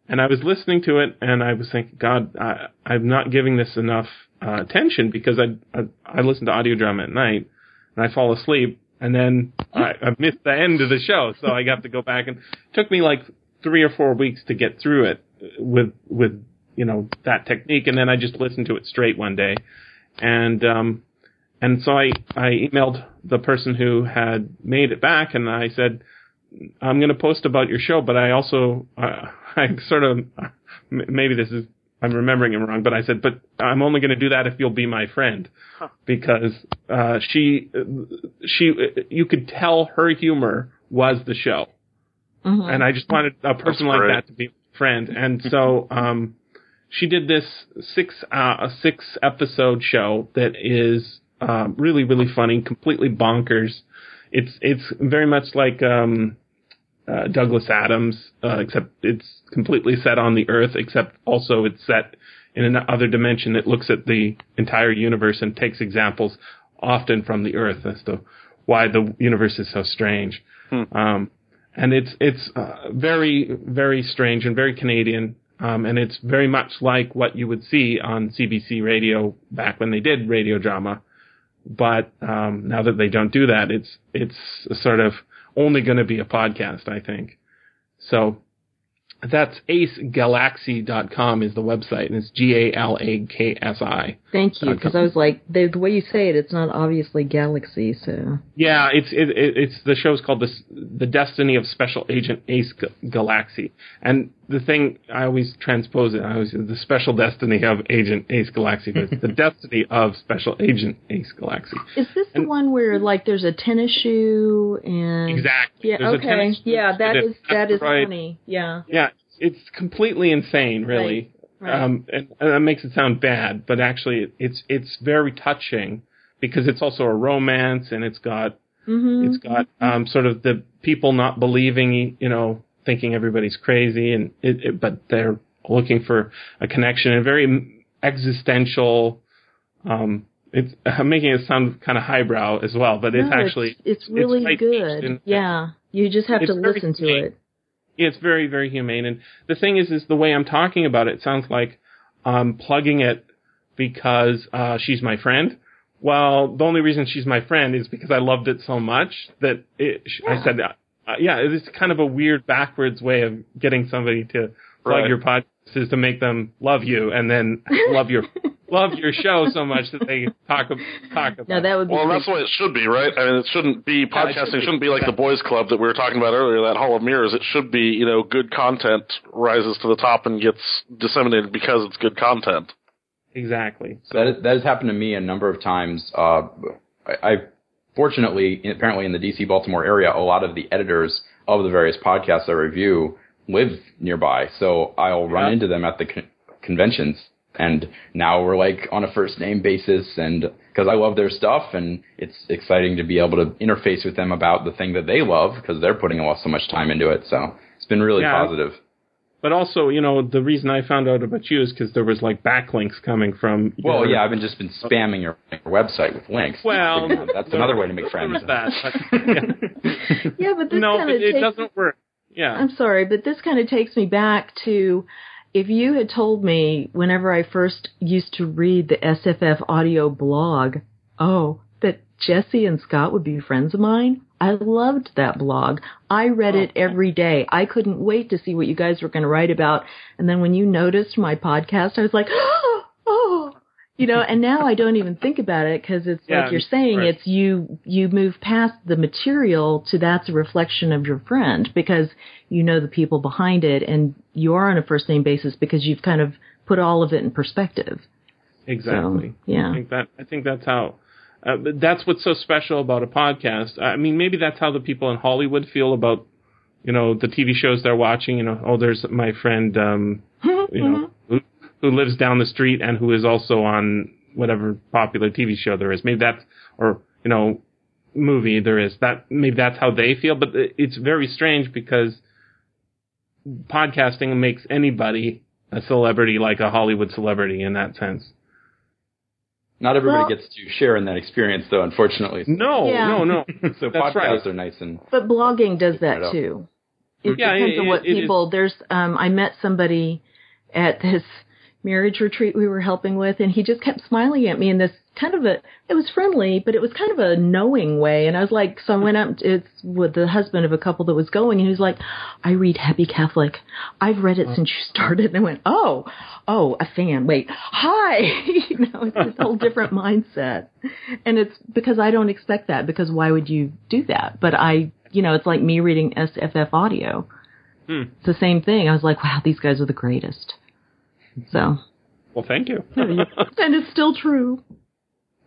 and I was listening to it, and I was thinking, God, I, I'm not giving this enough uh, attention because I, I I listen to audio drama at night, and I fall asleep, and then I, I missed the end of the show, so I got to go back, and it took me like three or four weeks to get through it with with you know that technique, and then I just listened to it straight one day, and um, and so I I emailed the person who had made it back, and I said. I'm going to post about your show, but I also, uh, I sort of, maybe this is, I'm remembering him wrong, but I said, but I'm only going to do that if you'll be my friend. Because, uh, she, she, you could tell her humor was the show. Mhm. And I just wanted a person like that to be a friend. And so, um, she did this six, uh, a six episode show that is, um, really, really funny, completely bonkers. It's, it's very much like, um, uh, Douglas Adams, uh, except it's completely set on the Earth, except also it's set in another dimension. It looks at the entire universe and takes examples often from the Earth as to why the universe is so strange. Um, and it's it's uh, very very strange and very Canadian, um, and it's very much like what you would see on CBC radio back when they did radio drama. But um, now that they don't do that, it's it's sort of only going to be a podcast, I think. So that's acegalaxy.com is the website, and it's G A L A K S I. Thank you, because I was like, the, the way you say it, it's not obviously Galaxy, so. Yeah, it's it, it, it's the show's called the the Destiny of Special Agent Ace G- Galaxy, and the thing I always transpose it. I always say the Special Destiny of Agent Ace Galaxy, but it's the Destiny of Special Agent Ace Galaxy. Is this the one where, like, there's a tennis shoe and. Exactly. Yeah, There's okay. Yeah, that that is, that is right. funny. Yeah. Yeah, it's completely insane, really. Right, right. Um, and, and that makes it sound bad, but actually, it's it's very touching because it's also a romance, and it's got Mm-hmm. It's got um, sort of the people not believing, you know, thinking everybody's crazy, and it, it, but they're looking for a connection and very existential. Um, it's I'm making it sound kind of highbrow as well, but it's No, actually it's, it's really light-based good. and- yeah, You just have to listen to it. It's very, very humane. And the thing is, is the way I'm talking about it sounds like I'm plugging it because uh, she's my friend. Well, the only reason she's my friend is because I loved it so much that it, I said, uh, yeah, it's kind of a weird backwards way of getting somebody to plug Right. your podcast is to make them love you and then love your love your show so much that they talk ab- talk about. No, that would be. Well, that's the way it should be, right? I mean, it shouldn't be it podcasting. should be. shouldn't be like the boys' club that we were talking about earlier, that Hall of Mirrors. It should be, you know, good content rises to the top and gets disseminated because it's good content. exactly. So, That, that has happened to me a number of times. Uh, I, I fortunately, apparently in the DC Baltimore area, a lot of the editors of the various podcasts I review live nearby, so I'll run Yeah. into them at the con- conventions. And now we're like on a first name basis, and because I love their stuff, and it's exciting to be able to interface with them about the thing that they love because they're putting so much time into it. So it's been really Yeah. positive. but also, you know, the reason I found out about you is because there was like backlinks coming from. Well, your- yeah, I've been just been spamming your, your website with links. Well, that's another way to make friends. that. but- yeah. yeah, but this no, kind but of it takes doesn't work. Yeah. I'm sorry, but this kind of takes me back to if you had told me whenever I first used to read the SFF audio blog, oh, that Jesse and Scott would be friends of mine. I loved that blog. I read it oh, every day. I couldn't wait to see what you guys were going to write about. And then when you noticed my podcast, I was like, oh, you know, and now I don't even think about it because it's Yeah, like you're saying, right. it's you, you move past the material to that's a reflection of your friend because you know the people behind it and you are on a first name basis because you've kind of put all of it in perspective. Exactly. So, yeah. I think that I think that's how. Uh, that's what's so special about a podcast. I mean, maybe that's how the people in Hollywood feel about, you know, the TV shows they're watching. You know, oh, there's my friend, um, you know, who, who lives down the street and who is also on whatever popular TV show there is. Maybe that's, or you know, movie there is. That maybe that's how they feel. But it's very strange because podcasting makes anybody a celebrity, like a Hollywood celebrity, in that sense. Not everybody Well- gets to share in that experience, though. Unfortunately, No, Yeah. no, no. so That's podcasts right. are nice and But blogging does that too. It Yeah, depends it- on what it is. people. There's. Um, I met somebody at this marriage retreat we were helping with, and he just kept smiling at me in this kind of a. It was friendly, but it was kind of a knowing way. And I was like, so I went up. It's with the husband of a couple that was going, and he was like, "I read Happy Catholic. I've read it since you started." And I went, "Oh, oh, a fan. Wait, hi." you know, it's this whole different mindset, and it's because I don't expect that. Because why would you do that? But I, you know, it's like me reading SFF audio. Hmm. It's the same thing. I was like, wow, these guys are the greatest. So, Well, thank you. and it's still true.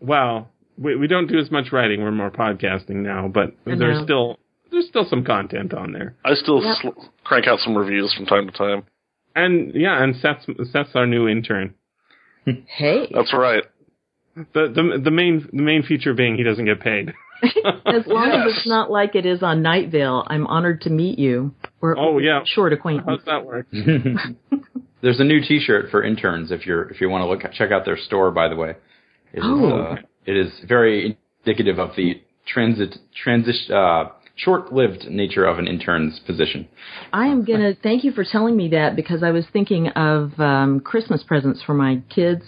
well, we we don't do as much writing. We're more podcasting now, but I there's know. still there's still some content on there. I still Yep. sl- crank out some reviews from time to time. And yeah, and Seth's Seth's our new intern. Hey, That's right. The the the main the main feature being he doesn't get paid. as long as it's not like it is on Night Vale, I'm honored to meet you. We're Oh, yeah. short acquaintance. How's acquaintance. that work? There's a new T-shirt for interns. If you're if you want to look check out their store, by the way, it is Oh. uh, it is very indicative of the transit transition uh, short-lived nature of an intern's position. I am gonna thank you for telling me that because I was thinking of um, Christmas presents for my kids.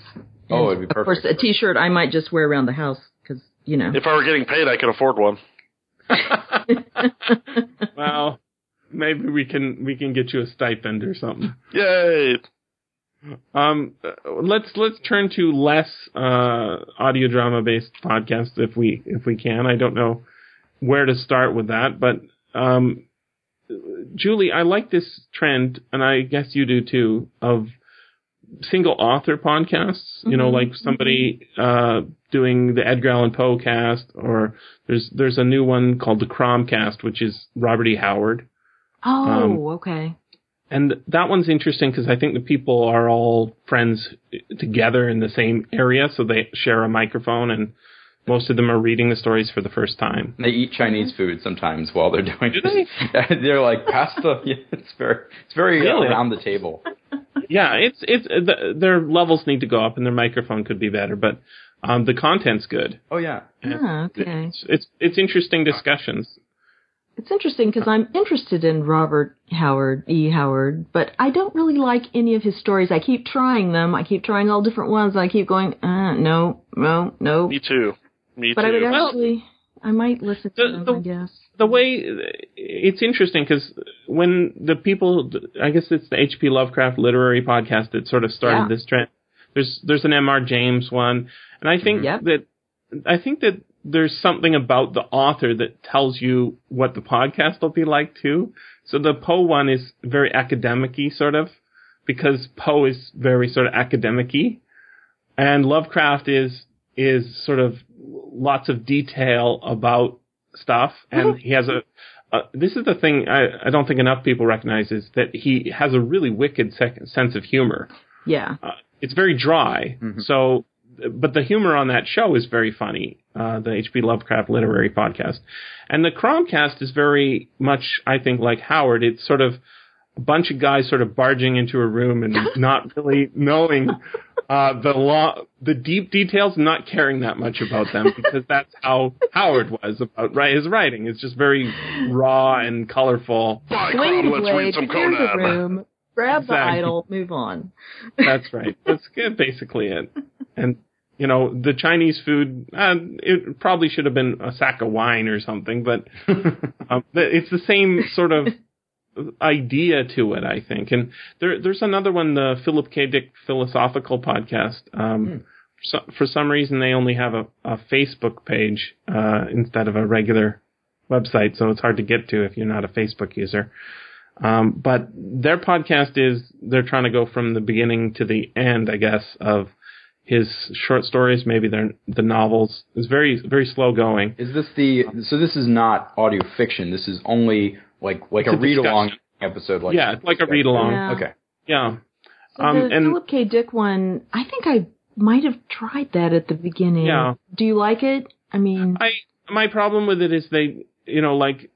Oh, it'd be perfect. Of course, a perfect. T-shirt I might just wear around the house because you know. If I were getting paid, I could afford one. well, maybe we can we can get you a stipend or something. Yay! Um, let's let's turn to less uh, audio drama based podcasts if we if we can. I don't know where to start with that, but um, Julie, I like this trend, and I guess you do too, of single author podcasts. You know, Mhm. like somebody uh, doing the Edgar Allan Poe cast, or there's there's a new one called the Cromcast, which is Robert E. Howard. Oh, um, okay. And that one's interesting because I think the people are all friends together in the same area, so they share a microphone, and most of them are reading the stories for the first time. They eat Chinese food sometimes while they're doing Do it. Yeah, they're like pasta. Yeah, it's very it's very Really? around the table. Yeah, it's it's the, their levels need to go up, and their microphone could be better, but um, the content's good. Oh yeah. Ah, okay. It's, it's it's interesting discussions. It's interesting because I'm interested in Robert Howard, E. Howard, but I don't really like any of his stories. I keep trying them. I keep trying all different ones. I keep going, uh, no, no, no. Me too. Me But too. But I would Well, actually, I might listen to the- them, the- I guess. the way it's interesting because when the people, I guess it's the H.P. Lovecraft literary podcast that sort of started Yeah. this trend. There's there's an M.R. James one, and I think Yep. that I think that there's something about the author that tells you what the podcast will be like too. So the Poe one is very academic-y sort of because Poe is very sort of academic-y, and Lovecraft is is sort of lots of detail about stuff, and he has a. Uh, this is the thing I, I don't think enough people recognize is that he has a really wicked sec- sense of humor. Yeah. Uh, it's very dry, Mhm. so but the humor on that show is very funny. Uh, the H.P. Lovecraft literary podcast, and the Cromcast is very much, I think, like Howard. It's sort of a bunch of guys sort of barging into a room and not really knowing uh, the law, the deep details, and not caring that much about them because that's how Howard was about right. His writing It's just very raw and colorful. By Swing Crom, the let's read some Conan. Grab the idol, move on. That's right. That's good, basically it. And you know, the Chinese food, uh, it probably should have been a sack of wine or something, but um, it's the same sort of idea to it, I think. And there, there's another one, the Philip K. Dick Philosophical Podcast. Um, so, for some reason, they only have a, a Facebook page uh, instead of a regular website, so it's hard to get to if you're not a Facebook user. Um, but their podcast is they're trying to go from the beginning to the end, I guess, of his short stories, maybe they're the novels. It's very very slow going. Is this the so this is not audio fiction. This is only like like It's a a read along episode. Like Yeah, it's like a read along. Yeah. Okay. Yeah. So Um, the and- Philip K. Dick one, I think I might have tried that at the beginning. Yeah. Do you like it? I mean, I my problem with it is they you know like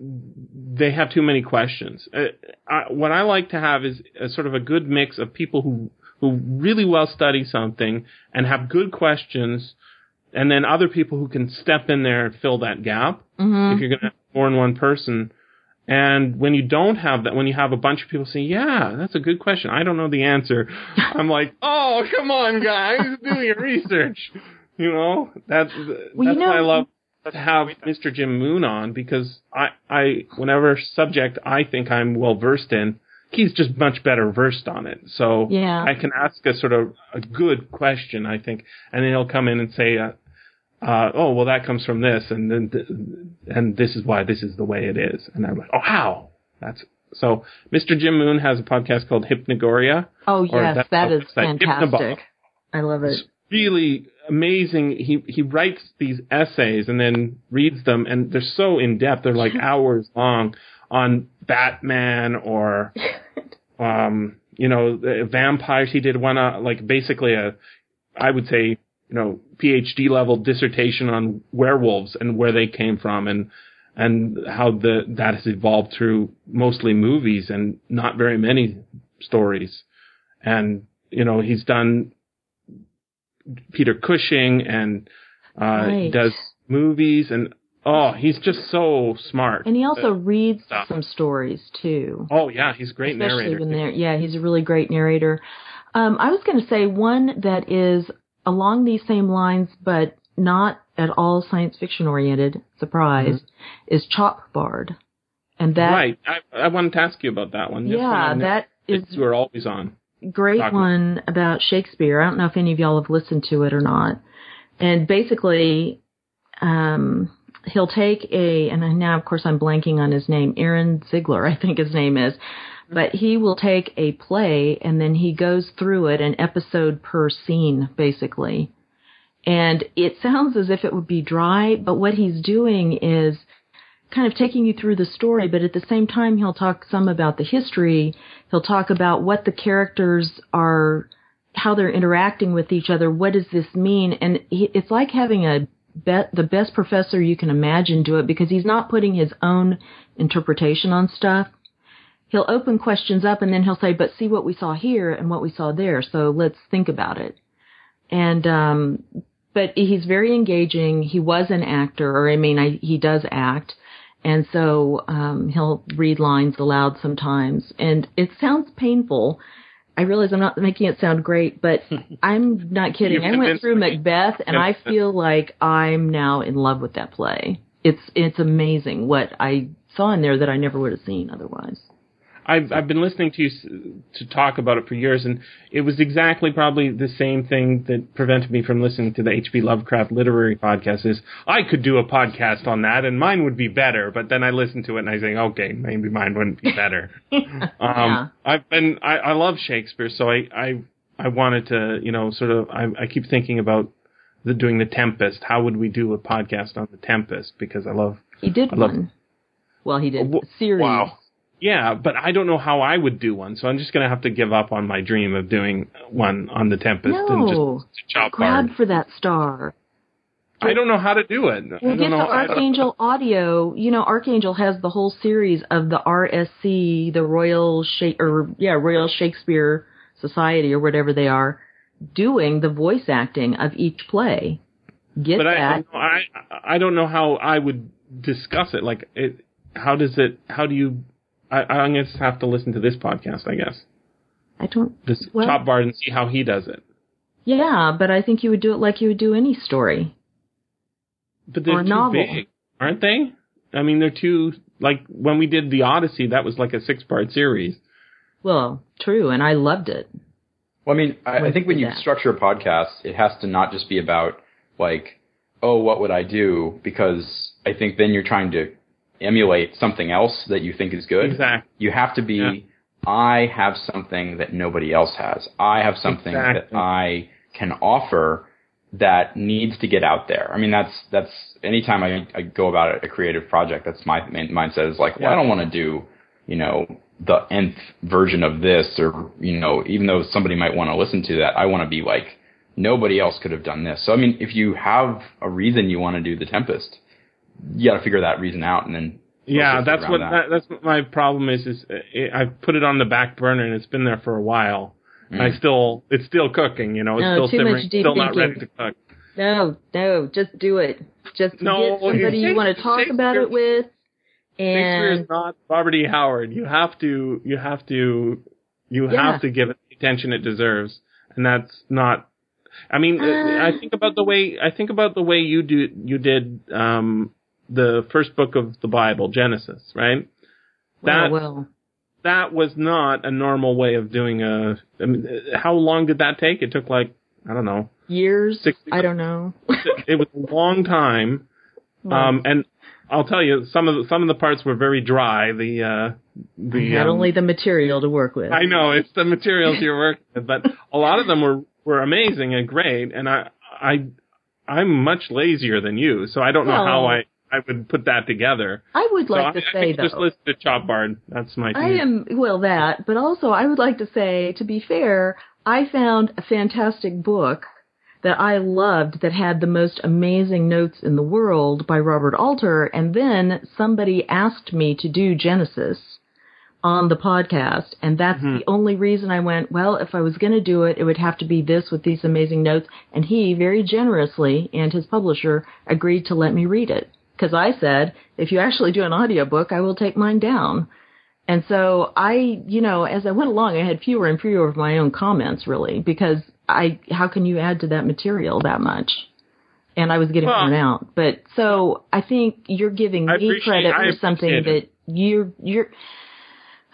they have too many questions. Uh, I, what I like to have is a sort of a good mix of people who who really well study something and have good questions, and then other people who can step in there and fill that gap. mhm. If you're going to have more than one person. And when you don't have that, when you have a bunch of people saying, "Yeah, that's a good question. I don't know the answer," I'm like, "Oh, come on, guys, do your research." You know, that's Well, you that's why I love That's to have. Mr. Jim Moon on because I, I, whenever subject I think I'm well versed in, he's just much better versed on it. So Yeah. I can ask a sort of a good question, I think, and then he'll come in and say, uh, uh, oh, well, that comes from this, and then, th- and this is why this is the way it is. And I'm like, oh, how? That's so. Mr. Jim Moon has a podcast called Hypnagoria. oh yes, that's that the fantastic. Hypnobot. I love it. It's really amazing. He he writes these essays and then reads them, and they're so in depth. They're like hours long on Batman or um you know the vampires. He did one uh, like basically a I would say you know PhD level dissertation on werewolves and where they came from and and how the that has evolved through mostly movies and not very many stories. And you know he's done Peter Cushing and uh, Right. does movies and oh he's just so smart. And he also reads stuff. some stories too. oh yeah, he's a great especially narrator. yeah, he's a really great narrator. Um, I was going to say one that is along these same lines, but not at all science fiction oriented. Surprise, is Chop Bard, and that Mm-hmm. right. I, I wanted to ask you about that one yeah, that is you are always on. Great Talk- one about Shakespeare. I don't know if any of y'all have listened to it or not. And basically, um, he'll take a, and now of course I'm blanking on his name, Ehren Ziegler, I think his name is, but he will take a play and then he goes through it an episode per scene, basically. And it sounds as if it would be dry, but what he's doing is kind of taking you through the story, but at the same time, he'll talk some about the history. He'll talk about what the characters are, how they're interacting with each other. What does this mean? And he, it's like having a be- the best professor you can imagine do it because he's not putting his own interpretation on stuff. He'll open questions up and then he'll say, but see what we saw here and what we saw there. So let's think about it. And, um, but he's very engaging. He was an actor, or I mean, I, he does act And so um, he'll read lines aloud sometimes, and it sounds painful. I realize I'm not making it sound great, but I'm not kidding. I went through me. Macbeth, and I feel like I'm now in love with that play. It's it's amazing what I saw in there that I never would have seen otherwise. I've I've been listening to you to talk about it for years, and it was exactly probably the same thing that prevented me from listening to the H.P. Lovecraft literary podcast. Is I could do a podcast on that, and mine would be better. But then I listened to it, and I think, okay, maybe mine wouldn't be better. Yeah. Um, I've been I, I love Shakespeare, so I I I wanted to you know sort of I, I keep thinking about the doing the Tempest. How would we do a podcast on the Tempest? Because I love He did I love- one. Well, he did series. wow. Yeah, but I don't know how I would do one, so I'm just going to have to give up on my dream of doing one on the Tempest and just chop grab hard. for that star. I don't know how to do it. I Well, get the know. Don't- Arkangel audio. You know, Arkangel has the whole series of the RSC, the Royal Sha- or yeah, Royal Shakespeare Society or whatever they are, doing the voice acting of each play. Get but I. I I don't know how I would discuss it. Like, it, how does it? How do you? I, I'm going to have to listen to this podcast, I guess. I don't. This Well- Chop Bard and see how he does it. Yeah, but I think you would do it like you would do any story. But they're Or too novel. big, aren't they? I mean, they're too like when we did the Odyssey. That was like a six part series. Well, true, and I loved it. Well, I mean, I, I think when you that. structure a podcast, it has to not just be about like, oh, what would I do? Because I think then you're trying to emulate something else that you think is good. Exactly. You have to be, Yeah. I have something that nobody else has. I have something Exactly. that I can offer that needs to get out there. I mean, that's that's anytime I, I go about a creative project, that's my main mindset is like, well, I don't want to do, you know, the nth version of this, or you know, even though somebody might want to listen to that, I want to be like, nobody else could have done this. So I mean, if you have a reason you want to do the Tempest, you got to figure that reason out, and then Yeah, that's what that. that. that's what my problem is. Is uh, I've put it on the back burner and it's been there for a while. And I still it's still cooking. You know, it's No, still too much simmering, deep still not ready to cook. No, no, just do it. Just No, get somebody you want to talk about it with, Shakespeare and is not Robert E. Howard. You have to you have to you Yeah. have to give it the attention it deserves, and that's not. I mean, Uh. I think about the way I think about the way you do you did um, the first book of the Bible, Genesis, right? well, That well, that was not a normal way of doing a. I mean, how long did that take? It took like I don't know. years. Sixty- I don't know. It was a long time, um, and I'll tell you some of the, some of the parts were very dry. The uh, the Not um, only the material to work with. I know it's the materials you're working with, but a lot of them were were amazing and great, and I I I'm much lazier than you, so I don't know how I I would put that together. I would like I, to I say just though. listen to Chop Bard. That's my. I am well that, but also I would like to say, to be fair, I found a fantastic book that I loved that had the most amazing notes in the world by Robert Alter, and then somebody asked me to do Genesis on the podcast, and that's mm-hmm. the only reason I went, well, if I was going to do it, it would have to be this with these amazing notes, and he very generously and his publisher agreed to let me read it. Because I said, if you actually do an audiobook, I will take mine down. And so I, you know, as I went along, I had fewer and fewer of my own comments really because I, how can you add to that material that much? And I was getting Well- worn out. But so I think you're giving me credit for something that you're, you're,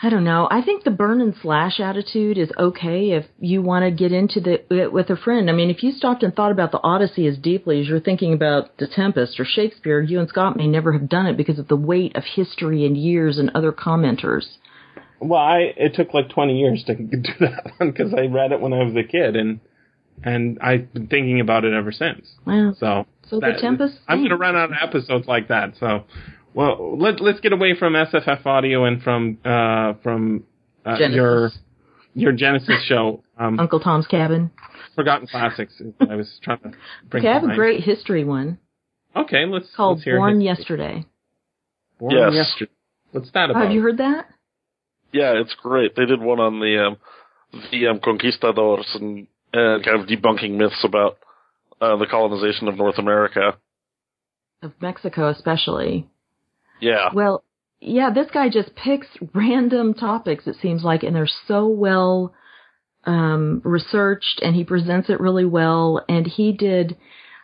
I don't know. I think the burn and slash attitude is okay if you want to get into the it with a friend. I mean, if you stopped and thought about the Odyssey as deeply as you're thinking about The Tempest or Shakespeare, you and Scott may never have done it because of the weight of history and years and other commenters. Well, I it took like 20 years to do that one because I read it when I was a kid, and and I've been thinking about it ever since. Well, So, So The Tempest I'm going to run out of episodes like that. So, well, let let's get away from SFF audio and from uh from uh, your your Genesis show, um, Uncle Tom's Cabin. Forgotten Classics. I was trying to bring. Okay, I have to a great history one Okay, let's called let's hear Born it. Yesterday. Born Yes. Yesterday. What's that Oh, about? have you heard that? Yeah, it's great. They did one on the um, the um, conquistadors and uh, kind of debunking myths about uh, the colonization of North America. Of Mexico, especially. Yeah. Well, yeah, this guy just picks random topics, it seems like, and they're so well um, researched and he presents it really well. And he did,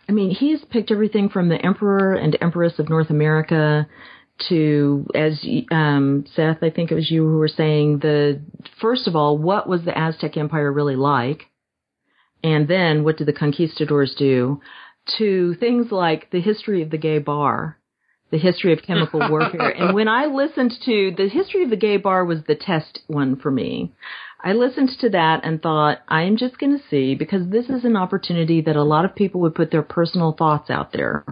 I mean, he's picked everything from the Emperor and Empress of North America to, as um, Seth, I think it was you who were saying, the first of all, what was the Aztec Empire really like? And then what did the conquistadors do? To things like the history of the gay bar the history of chemical warfare. and when I listened to the history of the gay bar was the test one for me. I listened to that and thought, I'm just going to see because this is an opportunity that a lot of people would put their personal thoughts out there.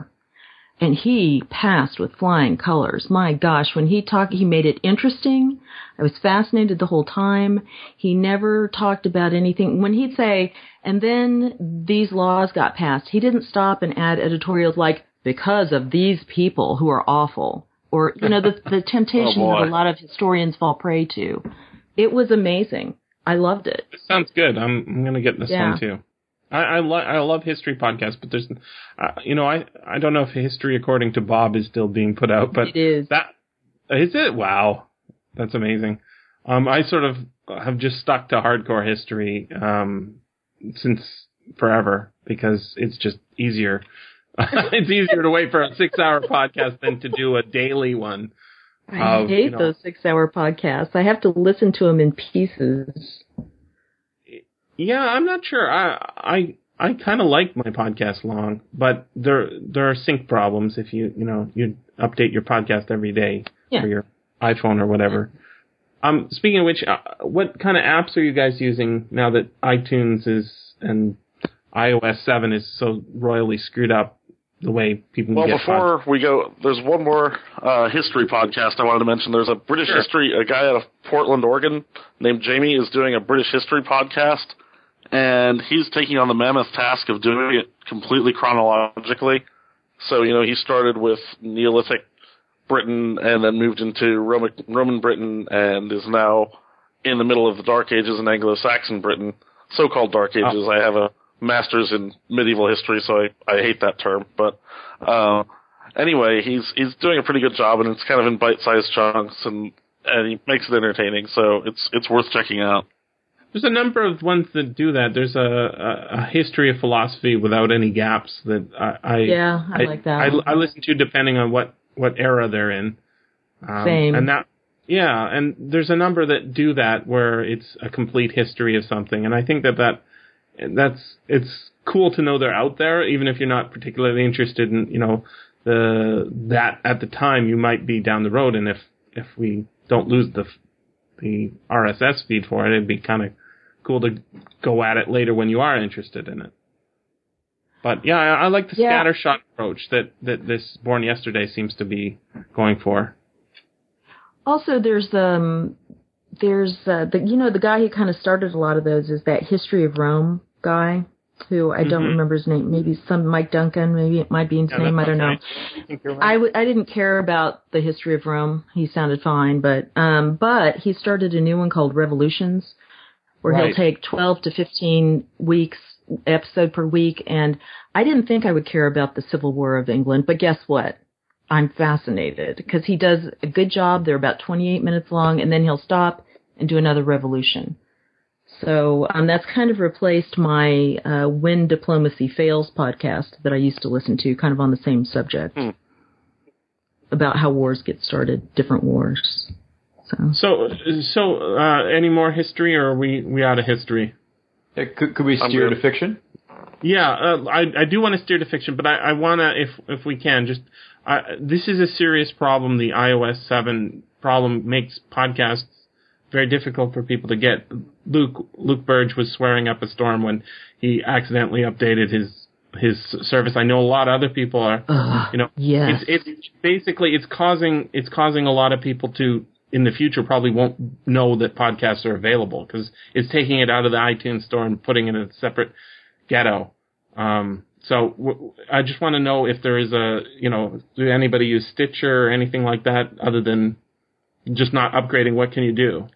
And he passed with flying colors. My gosh, when he talked, he made it interesting. I was fascinated the whole time. He never talked about anything. When he'd say, and then these laws got passed, he didn't stop and add editorials like, because of these people who are awful or you know the the temptation Oh, that a lot of historians fall prey to it was amazing i loved it This sounds good. I'm I'm gonna get this Yeah. one too. I I, lo- I love history podcasts, but there's, uh, you know, I I don't know if History According to Bob is still being put out, but it is that is it. Wow, that's amazing. Um, I sort of have just stuck to hardcore history um since forever because it's just easier. it's easier to wait for a six-hour podcast than to do a daily one. i of, hate you know- those six hour podcasts i have to listen to them in pieces Yeah, I'm not sure. I I I kind of like my podcast long, but there there are sync problems if you you know you update your podcast every day Yeah. for your iPhone or whatever. Um, speaking of which, uh, what kind of apps are you guys using now that iTunes is and iOS seven is so royally screwed up the way people Well, get before we go, there's one more uh, history podcast I wanted to mention. There's a British Sure. history, a guy out of Portland, Oregon, named Jamie, is doing a British history podcast, and he's taking on the mammoth task of doing it completely chronologically. So, you know, he started with Neolithic Britain and then moved into Roman, Roman Britain and is now in the middle of the Dark Ages in Anglo-Saxon Britain, so-called Dark Ages. I have a master's in medieval history, so I, I hate that term. But uh, anyway, he's he's doing a pretty good job, and it's kind of in bite-sized chunks, and and he makes it entertaining. So it's it's worth checking out. There's a number of ones that do that. There's a, a, a history of philosophy without any gaps that I, I yeah i, like that I. I listen to depending on what what era they're in. Um, Same. And that yeah, and there's a number that do that where it's a complete history of something, and I think that that that's it's cool to know they're out there, even if you're not particularly interested in you know the that at the time you might be down the road, and if if we don't lose the the RSS feed for it, it'd be kind of cool to go at it later when you are interested in it. But yeah, I, I like the Yeah. scattershot approach that that this Born Yesterday seems to be going for. also there's um there's uh, the you know the guy who kind of started a lot of those is that history of rome guy who i don't Mhm. remember his name maybe some mike duncan maybe it might be his Yeah, name i don't know right. I right. I w- I didn't care about the history of Rome. He sounded fine, but um, but he started a new one called Revolutions, where Right. he'll take twelve to fifteen weeks episode per week. And I didn't think I would care about the Civil War of England, but guess what? I'm fascinated because he does a good job. They're about 28 minutes long, and then he'll stop and do another revolution. So um, that's kind of replaced my uh, When Diplomacy Fails podcast that I used to listen to, kind of on the same subject Hmm. about how wars get started, different wars. So So so uh, any more history, or are we we out of history? Yeah, could, could we steer to fiction? Yeah, uh, I I do want to steer to fiction, but I, I want to if if we can just uh, this is a serious problem. The iOS seven problem makes podcasts very difficult for people to get. Luke Luke Burrage was swearing up a storm when he accidentally updated his his service. I know a lot of other people are. Ugh, You know, yes. it's it's basically it's causing it's causing a lot of people to in the future probably won't know that podcasts are available because it's taking it out of the iTunes store and putting it in a separate ghetto. Um, so w- I just want to know if there is a you know do anybody use Stitcher or anything like that other than just not upgrading? What can you do?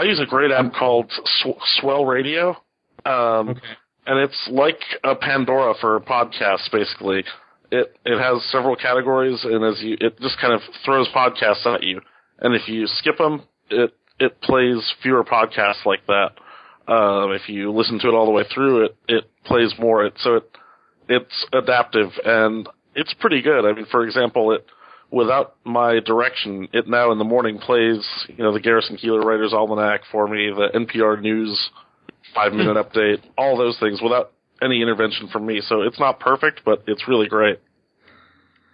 I use a great app called Sw- Swell Radio. Um, Okay. and it's like a Pandora for podcasts, basically. it it has several categories, and as you it just kind of throws podcasts at you, and if you skip them, it it plays fewer podcasts like that. Uh, if you listen to it all the way through, it it plays more. It so it it's adaptive and it's pretty good. I mean, for example, it without my direction, it now in the morning plays you know the Garrison Keillor Writers Almanac for me, the NPR News five minute update, all those things without any intervention from me. So it's not perfect, but it's really great.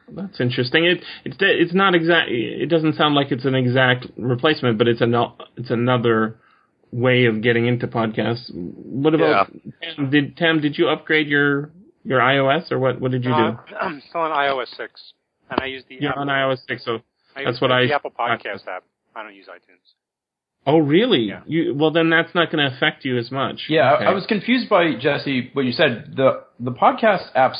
That's interesting. It it's it's not exact. It doesn't sound like it's an exact replacement, but it's an it's another way of getting into podcasts. What about Tam, did Tam? Did you upgrade your your iOS or what? What did you Uh, do? I'm still on iOS six, and I use the Yeah, Apple, on iOS six. So that's use what the, I- the Apple Podcast app. I don't use iTunes. oh really? Yeah. You well then that's not going to affect you as much. Yeah, Okay. I, I was confused by Jesse what you said. The the podcast app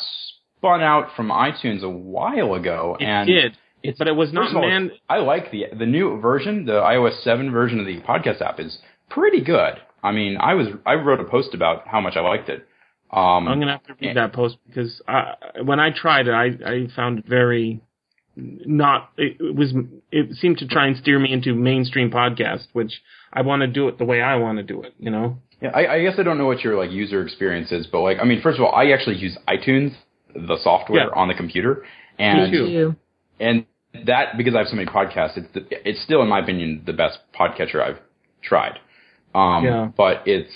spun out from iTunes a while ago, It and did, it's but it was not of all, man. I like the the new version, the iOS seven version of the podcast app is pretty good. I mean, I was I wrote a post about how much I liked it. Um, I'm gonna have to read that post because I, when I tried it, I, I found it very not. It, it was. It seemed to try and steer me into mainstream podcast, which I want to do it the way I want to do it. You know. Yeah, I, I guess I don't know what your like user experience is, but like, I mean, first of all, I actually use iTunes, the software Yeah. on the computer, and too. And that because I have so many podcasts, it's the, it's still, in my opinion, the best podcatcher I've tried. Um, Yeah. but it's,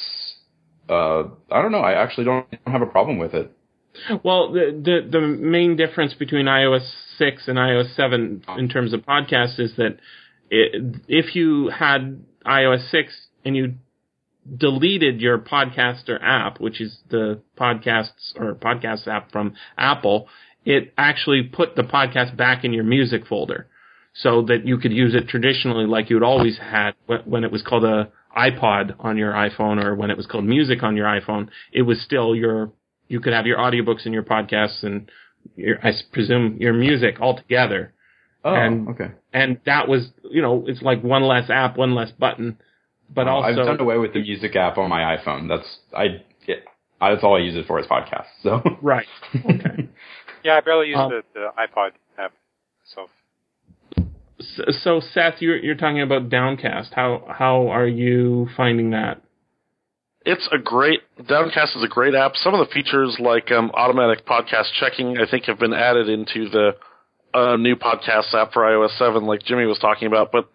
uh, I don't know, I actually don't, don't have a problem with it. Well, the, the the main difference between iOS six and iOS seven in terms of podcasts is that it, if you had iOS six and you deleted your podcaster app, which is the podcasts or podcast app from Apple, it actually put the podcast back in your music folder so that you could use it traditionally like you'd always had when it was called a iPod on your iPhone or when it was called music on your iPhone. It was still your, you could have your audiobooks and your podcasts and your, I s- presume your music all together. Oh, And- okay. And that was, you know, it's like one less app, one less button. But Oh, also, I've done away with the music app on my iPhone. That's I. It, that's all I use it for is podcasts. So right. Okay. Yeah, I barely use Um, the, the iPod app. So So, Seth, you're you're talking about Downcast. How how are you finding that? It's a great Downcast is a great app. Some of the features like um, automatic podcast checking, I think, have been added into the uh, new podcast app for iOS 7, like Jimmy was talking about. But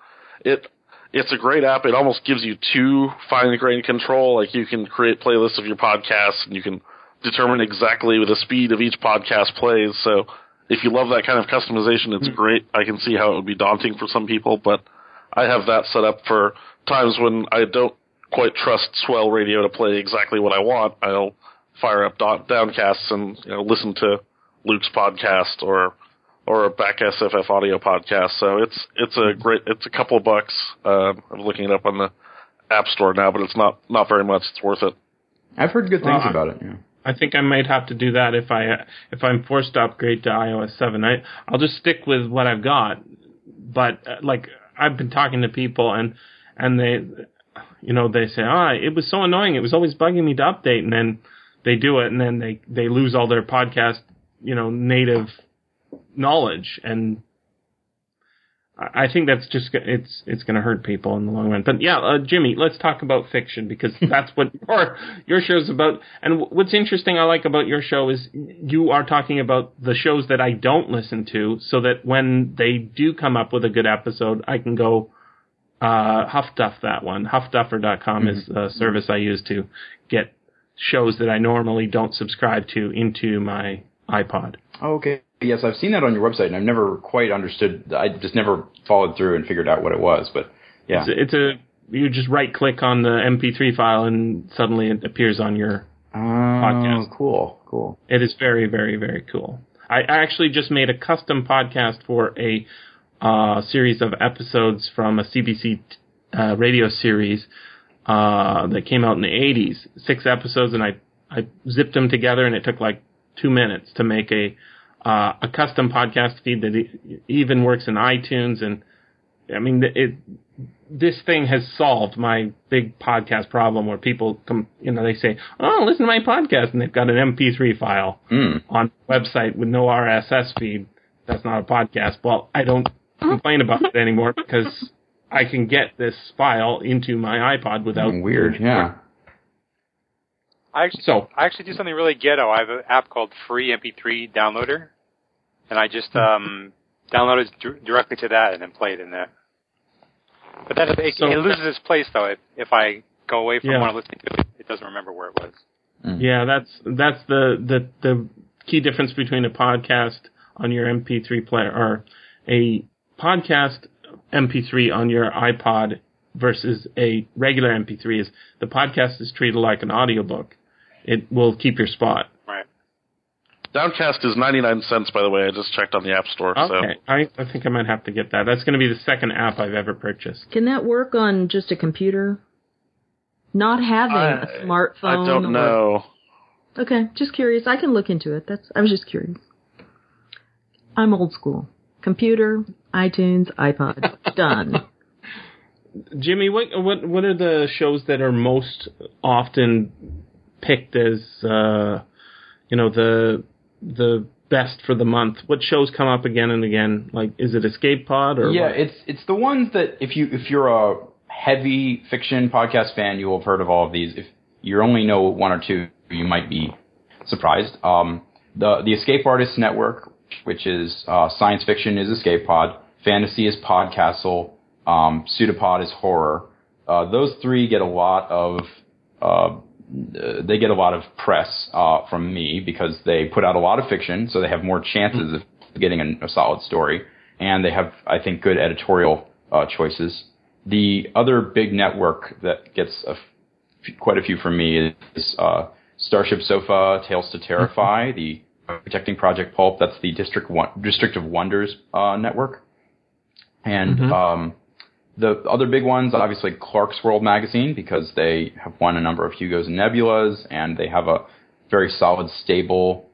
it it's a great app. It almost gives you too fine grained control. Like you can create playlists of your podcasts, and you can determine exactly the speed of each podcast plays. So if you love that kind of customization, it's great. I can see how it would be daunting for some people, but I have that set up for times when I don't quite trust Swell Radio to play exactly what I want. I'll fire up Down- Downcasts and you know listen to Luke's podcast or or a back SFF audio podcast. So it's it's a great it's a couple of bucks. Uh, I'm looking it up on the App Store now, but it's not not very much. It's worth it. I've heard good things Well, I- about it. Yeah. I think I might have to do that if I if I'm forced to upgrade to iOS seven. I I'll just stick with what I've got. But uh, like I've been talking to people and and they, you know, they say, ah, it was so annoying. It was always bugging me to update, and then they do it, and then they they lose all their podcast, you know, native knowledge and. I think that's just it's it's going to hurt people in the long run. But yeah, uh, Jimmy, let's talk about fiction because that's what your your show's about. And w- what's interesting I like about your show is you are talking about the shows that I don't listen to, so that when they do come up with a good episode, I can go uh, huffduff that one. Huffduffer.com is the service I use to get shows that I normally don't subscribe to into my iPod. Okay. Yes, I've seen that on your website, and I've never quite understood. I just never followed through and figured out what it was. But yeah, It's, it's a you just right click on the MP3 file and suddenly it appears on your. oh, podcast. cool, cool. It is very very very cool. I I actually just made a custom podcast for a uh, series of episodes from a CBC uh, radio series uh, that came out in the 80s. Six episodes, and I I zipped them together, and it took like two minutes to make a uh, a custom podcast feed that even works in iTunes and I mean, it this thing has solved my big podcast problem where people come, you know, they say, "Oh, listen to my podcast," and they've got an MP3 file Mm. on the website with no RSS feed. That's not a podcast. Well, I don't complain about it anymore because I can get this file into my iPod without Weird. Yeah. I actually, So I actually do something really ghetto. I have an app called Free MP3 Downloader, and I just um, download it dir- directly to that and then play it in there. But then it, So- it loses its place though. If, if I go away from Yeah. what I'm listening to, it, it doesn't remember where it was. Yeah, that's that's the, the the key difference between a podcast on your MP3 player or a podcast MP3 on your iPod versus a regular MP3 is the podcast is treated like an audiobook. It will keep your spot. Right. Downcast is 99 cents, by the way. I just checked on the App Store. So Okay, I, I think I might have to get that. That's going to be the second app I've ever purchased. Can that work on just a computer? Not having I, a smartphone. I don't or- know. Okay, just curious. I can look into it. That's I was just curious. I'm old school. Computer, iTunes, iPod, done. Jimmy, what what what are the shows that are most often picked as uh, you know the the best for the month? What shows come up again and again? Like, is it Escape Pod or yeah, what? it's it's the ones that if you if you're a heavy fiction podcast fan, you will have heard of all of these. If you only know one or two, you might be surprised. Um, the the Escape Artists Network, which is uh, science fiction, is Escape Pod. Fantasy is Podcastle. Um, Pseudopod is horror. Uh, those three get a lot of uh, they get a lot of press uh, from me because they put out a lot of fiction, so they have more chances of getting a, a solid story, and they have, I think, good editorial uh, choices. The other big network that gets a f- quite a few from me is uh, StarShipSofa, Tales to Terrify, the Protecting Project Pulp. That's the District One, District of Wonders uh, network, and um, the other big ones, obviously Clarkesworld magazine, because they have won a number of Hugos and Nebulas, and they have a very solid stable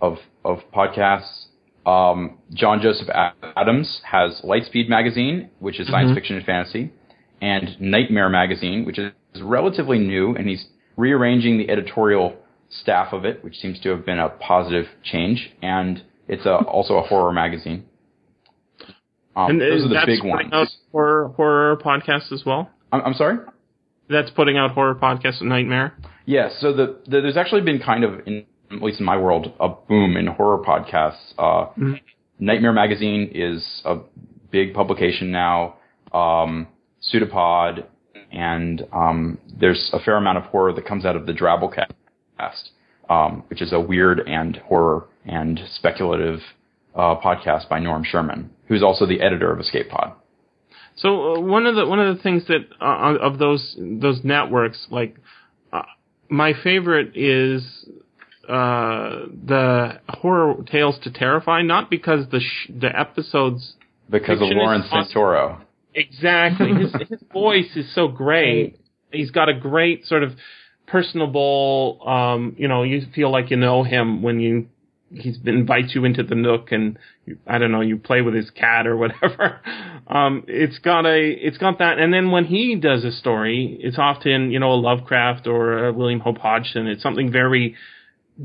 of of podcasts. Um, John Joseph Adams has Lightspeed magazine, which is science fiction and fantasy, and Nightmare magazine, which is relatively new, and he's rearranging the editorial staff of it, which seems to have been a positive change. And it's a, also a horror magazine. Um, and those are the big ones. out horror horror podcasts as well. I'm, I'm sorry. That's putting out horror podcasts. Nightmare. Yeah, so the, the there's actually been kind of in at least in my world a boom in horror podcasts. Uh, Nightmare Magazine is a big publication now. Um, Pseudopod, and um, there's a fair amount of horror that comes out of the Drabblecast, um, which is a weird and horror and speculative uh, podcast by Norm Sherman, who's also the editor of Escape Pod. So uh, one of the one of the things that uh, of those those networks, like uh, my favorite is uh, the horror tales to terrify. Not because the sh- the episodes Because of Lawrence. Santoro. exactly his his voice is so great. He's got a great sort of personable. Um, you know, you feel like you know him when you he's invites you into the nook and you, I don't know, you play with his cat or whatever. Um, it's got a, it's got that. And then when he does a story, it's often, you know, a Lovecraft or a William Hope Hodgson. It's something very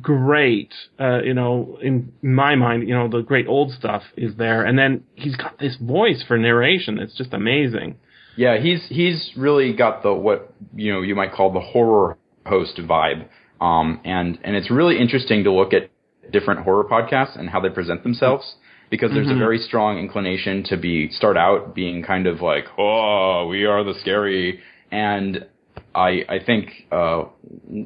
great. Uh, you know, in my mind, you know, the great old stuff is there. And then he's got this voice for narration. It's just amazing. Yeah, he's he's really got the what you know you might call the horror host vibe, um, and and it's really interesting to look at different horror podcasts and how they present themselves because there's a very strong inclination to be start out being kind of like oh we are the scary and I I think uh,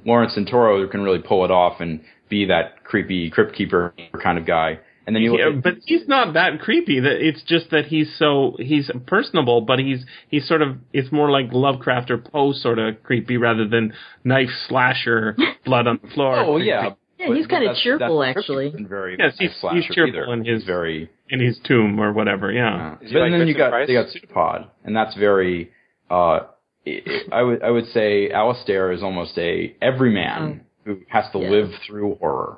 Lawrence Santoro can really pull it off and be that creepy crypt keeper kind of guy. And then you look Yeah, but he's not that creepy. That it's just that he's so he's personable, but he's he's sort of it's more like Lovecraft or Poe sort of creepy rather than knife slasher, blood on the floor. oh yeah. Yeah, But- he's kinda cheerful, that's- actually. isn't Very Yes, he's- nice he's cheerful either. in his- He's very in his tomb or whatever. Yeah. Uh, Is he but like then you got Price? they got Pseudopod, and that's very. Uh, I I would I would say Alasdair is almost a everyman who has to Yeah. live through horror,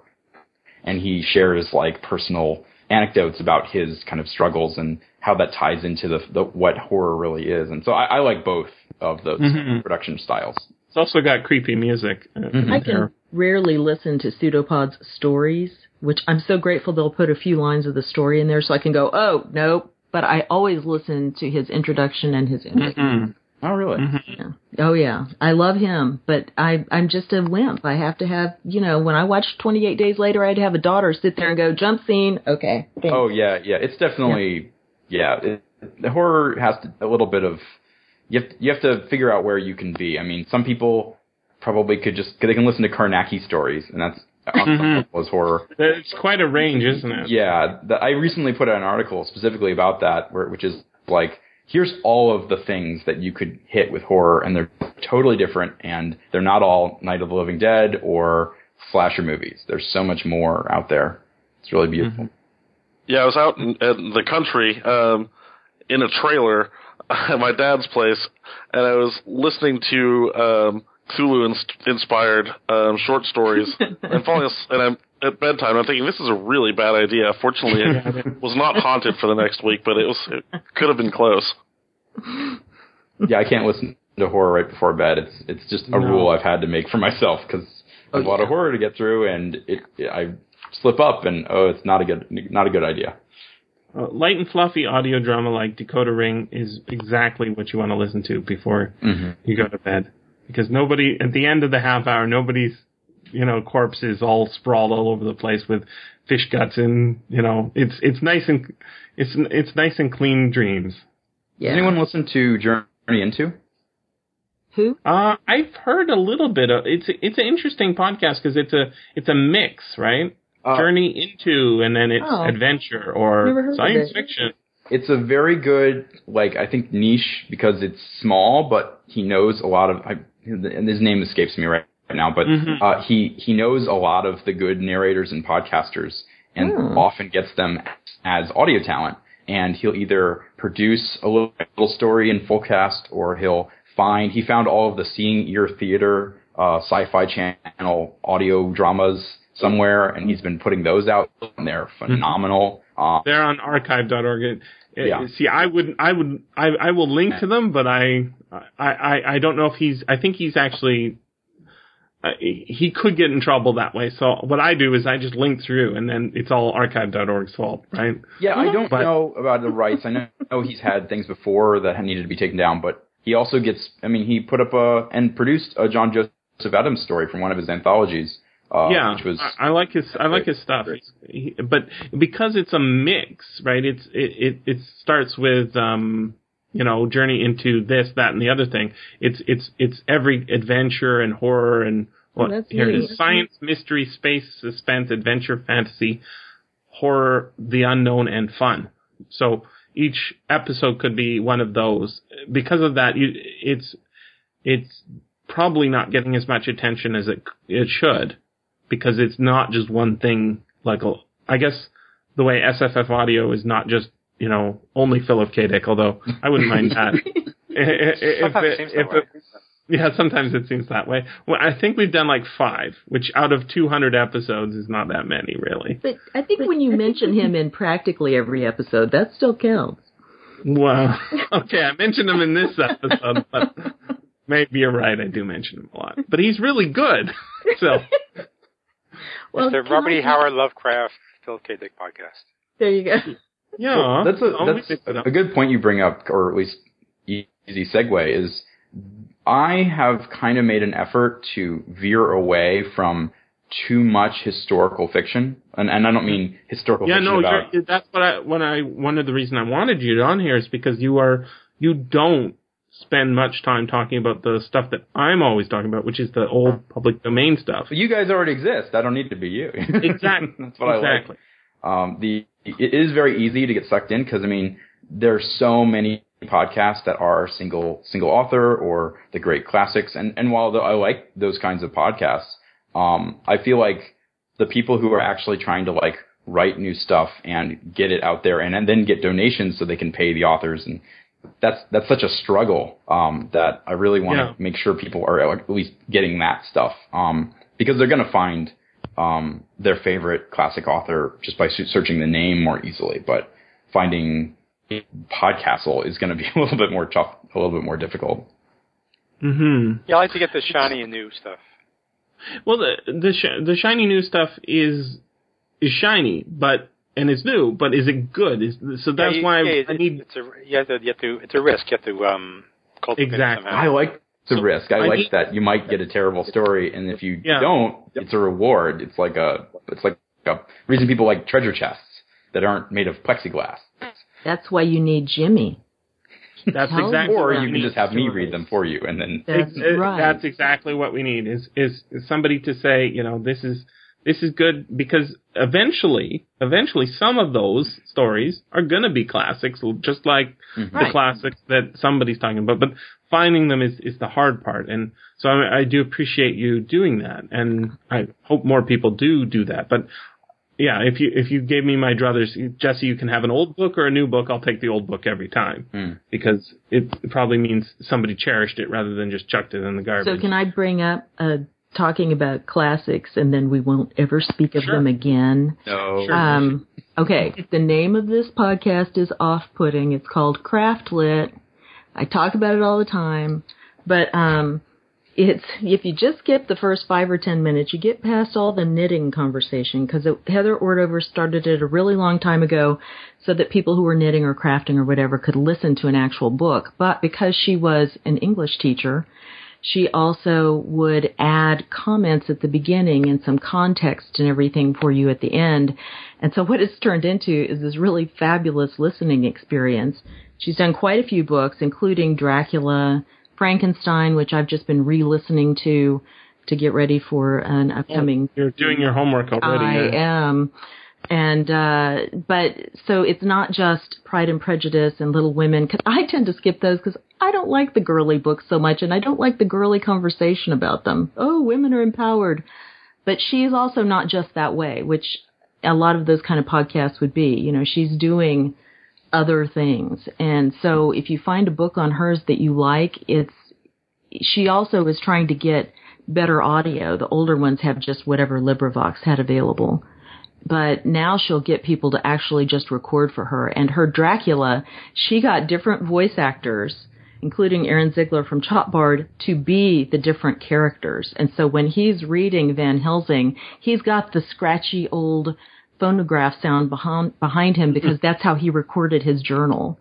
and he shares like personal anecdotes about his kind of struggles and how that ties into the, the what horror really is. And so I, I like both of those Mhm. production styles. It's also got creepy music. uh, Mhm. I in can rarely listen to Pseudopod's stories, which I'm so grateful they'll put a few lines of the story in there so I can go, oh, nope. But I always listen to his introduction and his interview. Mm. Oh, really? Mhm. Oh yeah, I love him, but I I'm just a wimp. I have to have you know when I watch 28 Days Later, I'd have a daughter sit there and go jump scene. Okay. thanks." Oh yeah, yeah. It's definitely yeah. it, the horror has to, a little bit of you have you have to figure out where you can be. I mean, some people probably could just they can listen to Carnacki stories, and that's Mhm. level is horror. It's quite a range, isn't it? Yeah, the, I recently put out an article specifically about that, where, which is like, here's all of the things that you could hit with horror, and they're totally different, and they're not all Night of the Living Dead or slasher movies. There's so much more out there. It's really beautiful. Yeah, I was out in, in the country um, in a trailer at my dad's place, and I was listening to um, Cthulhu ins- inspired um, short stories, and falling as- and I'm at bedtime. I'm thinking this is a really bad idea. Fortunately, it was not haunted for the next week, but it was it could have been close. yeah, I can't listen to horror right before bed. It's it's just a No. rule I've had to make for myself because Oh, there's a lot of horror to get through, and it, I slip up, and oh, it's not a good not a good idea. Uh, light and fluffy audio drama like Dakota Ring is exactly what you want to listen to before Mm-hmm. you go to bed. Because nobody, at the end of the half hour, nobody's, you know, corpses all sprawled all over the place with fish guts and, you know, it's, it's nice and, it's, it's nice and clean dreams. yeah. Does anyone listen to Journey Into? Who? Uh, I've heard a little bit of, it's, it's an interesting podcast because it's a, it's a mix, right? Uh, Journey into and then it's Oh. adventure or science it. fiction. It's a very good, like I think niche because it's small, but he knows a lot of. I, and his name escapes me right now, but Mhm. uh, he he knows a lot of the good narrators and podcasters, and Hmm. often gets them as audio talent. And he'll either produce a little, little story in full cast, or he'll find. He found all of the Seeing Ear Theater, uh, Sci-Fi Channel audio dramas somewhere, and he's been putting those out, and they're phenomenal. Um, They're on archive.org. It, it- Yeah. See, I would, I would, I, I will link to them, but I, I, I, I don't know if he's. I think he's actually. Uh, he could get in trouble that way. So what I do is I just link through, and then it's all archive.org's fault, right? Yeah, I don't But- know about the rights. I know, know he's had things before that had needed to be taken down, but he also gets. I mean, he put up a and produced a John Joseph Adams story from one of his anthologies. Uh, yeah, which was I, I like his. I like his stuff. He, but because it's a mix, right? It's it, it it starts with um you know journey into this, that, and the other thing. It's it's it's every adventure and horror and what that's here it neat. is: science, mystery, space, suspense, adventure, fantasy, horror, the unknown, and fun. So each episode could be one of those. Because of that, you, it's it's probably not getting as much attention as it it should because it's not just one thing. Like oh, I guess the way SFF audio is not just you know only Philip K. Dick, although I wouldn't mind that. if Sometimes it- it if it- yeah, sometimes it seems that way. Well, I think we've done like five, which out of 200 episodes is not that many, really. But I think when you mention him in practically every episode, that still counts. Well, okay, I mentioned him in this episode, but maybe you're right. I do mention him a lot, but he's really good. So Well, it's the Robert E. I- Howard Lovecraft Phil K. Dick podcast. There you go. yeah, that's a I'll that's mix it up. a good point you bring up, or at least easy segue is. I have kind of made an effort to veer away from too much historical fiction, and, and I don't mean historical yeah, fiction no, about you're, that's what I when I one of the reason I wanted you on here is because you are you don't spend much time talking about the stuff that I'm always talking about, which is the old public domain stuff. But you guys already exist. I don't need to be you. Exactly. That's what exactly. I like. Um, the it is very easy to get sucked in because I mean there's so many podcasts that are single single author or the great classics, and and while I like those kinds of podcasts, um, I feel like the people who are actually trying to like write new stuff and get it out there and, and then get donations so they can pay the authors and that's that's such a struggle um, that I really want to Yeah. make sure people are at least getting that stuff um, because they're going to find um, their favorite classic author just by searching the name more easily. But finding Podcastle is going to be a little bit more tough, a little bit more difficult. hmm Yeah, I like to get the shiny and new stuff. Well, the the sh- the shiny new stuff is is shiny, but and it's new, but is it good? Is so that's yeah, you- why yeah, I it- need It's a you have to you have to it's a risk. You have to um cultivate Exactly. somehow. I like the So, risk. I, I like need- that you might get a terrible story, and if you Yeah. don't, it's a reward. It's like a it's like a reason people like treasure chests that aren't made of plexiglass. That's why you need Jimmy. that's Tell exactly Or what you we can need. just have me read them for you, and then That's Ex- uh, right. That's exactly what we need is, is is somebody to say, you know, this is this is good because eventually, eventually, some of those stories are going to be classics, just like the Right. classics that somebody's talking about. But finding them is is the hard part, and so I, I do appreciate you doing that, and I hope more people do do that. But yeah, if you if you gave me my druthers, Jesse, you can have an old book or a new book. I'll take the old book every time Hmm. because it probably means somebody cherished it rather than just chucked it in the garbage. So can I bring up uh, talking about classics and then we won't ever speak of Sure. them again? no. Um, okay, the name of this podcast is off-putting. It's called CraftLit. I talk about it all the time, but um, it's if you just skip the first five or ten minutes, you get past all the knitting conversation because Heather Ordover started it a really long time ago, so that people who were knitting or crafting or whatever could listen to an actual book. But because she was an English teacher, she also would add comments at the beginning and some context and everything for you at the end. And so what it's turned into is this really fabulous listening experience. She's done quite a few books, including Dracula, Frankenstein, which I've just been re-listening to to get ready for an upcoming You're doing your homework already. I yeah. am. And, uh, but, so it's not just Pride and Prejudice and Little Women, cause I tend to skip those because I don't like the girly books so much and I don't like the girly conversation about them. Oh, women are empowered. But she's also not just that way, which a lot of those kind of podcasts would be. You know, she's doing other things. And so if you find a book on hers that you like, it's, she also is trying to get better audio. The older ones have just whatever LibriVox had available. But now she'll get people to actually just record for her. And her Dracula, she got different voice actors, including Ehren Ziegler from Chop Bard, to be the different characters. And so when he's reading Van Helsing, he's got the scratchy old phonograph sound behind, behind him because mm-hmm. that's how he recorded his journal.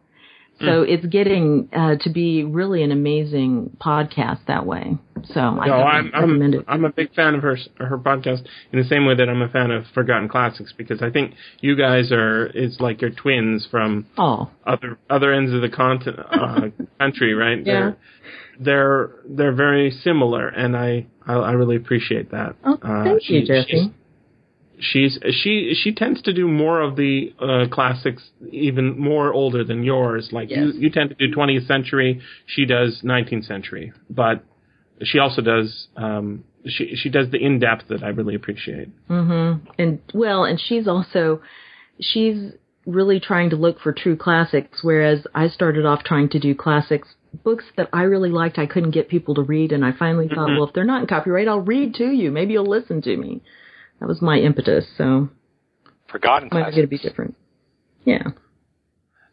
So it's getting uh, to be really an amazing podcast that way. So I No, I'm recommend I'm, it. I'm a big fan of her her podcast in the same way that I'm a fan of Forgotten Classics because I think you guys are it's like your twins from Oh, other other ends of the continent uh, country, right? Yeah. They're, they're they're very similar, and I I, I really appreciate that. oh, Uh, thank she- you, Jesse. She's she she tends to do more of the uh, classics, even more older than yours. Like you Yes. you tend to do 20th century, she does 19th century, but she also does um, she she does the in depth that I really appreciate. Mm-hmm. And well, and she's also she's really trying to look for true classics, whereas I started off trying to do classics books that I really liked. I couldn't get people to read, and I finally thought, well, if they're not in copyright, I'll read to you. Maybe you'll listen to me. That was my impetus. So Forgotten might going to be different. Yeah.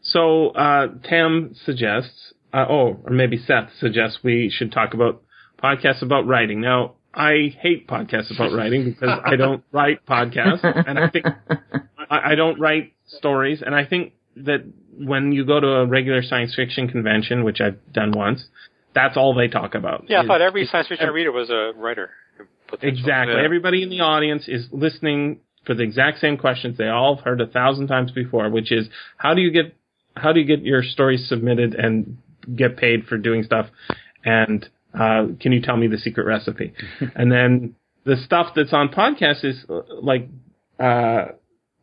So uh, Tam suggests, uh, oh, or maybe Seth suggests we should talk about podcasts about writing. Now, I hate podcasts about writing because I don't write podcasts, and I think I, I don't write stories, and I think that when you go to a regular science fiction convention, which I've done once, that's all they talk about. Yeah, I thought every science fiction reader was a writer. Potential. Exactly. Yeah. Everybody in the audience is listening for the exact same questions they all have heard a thousand times before, which is how do you get how do you get your stories submitted and get paid for doing stuff? And uh, can you tell me the secret recipe? and then the stuff that's on podcast is uh, like uh,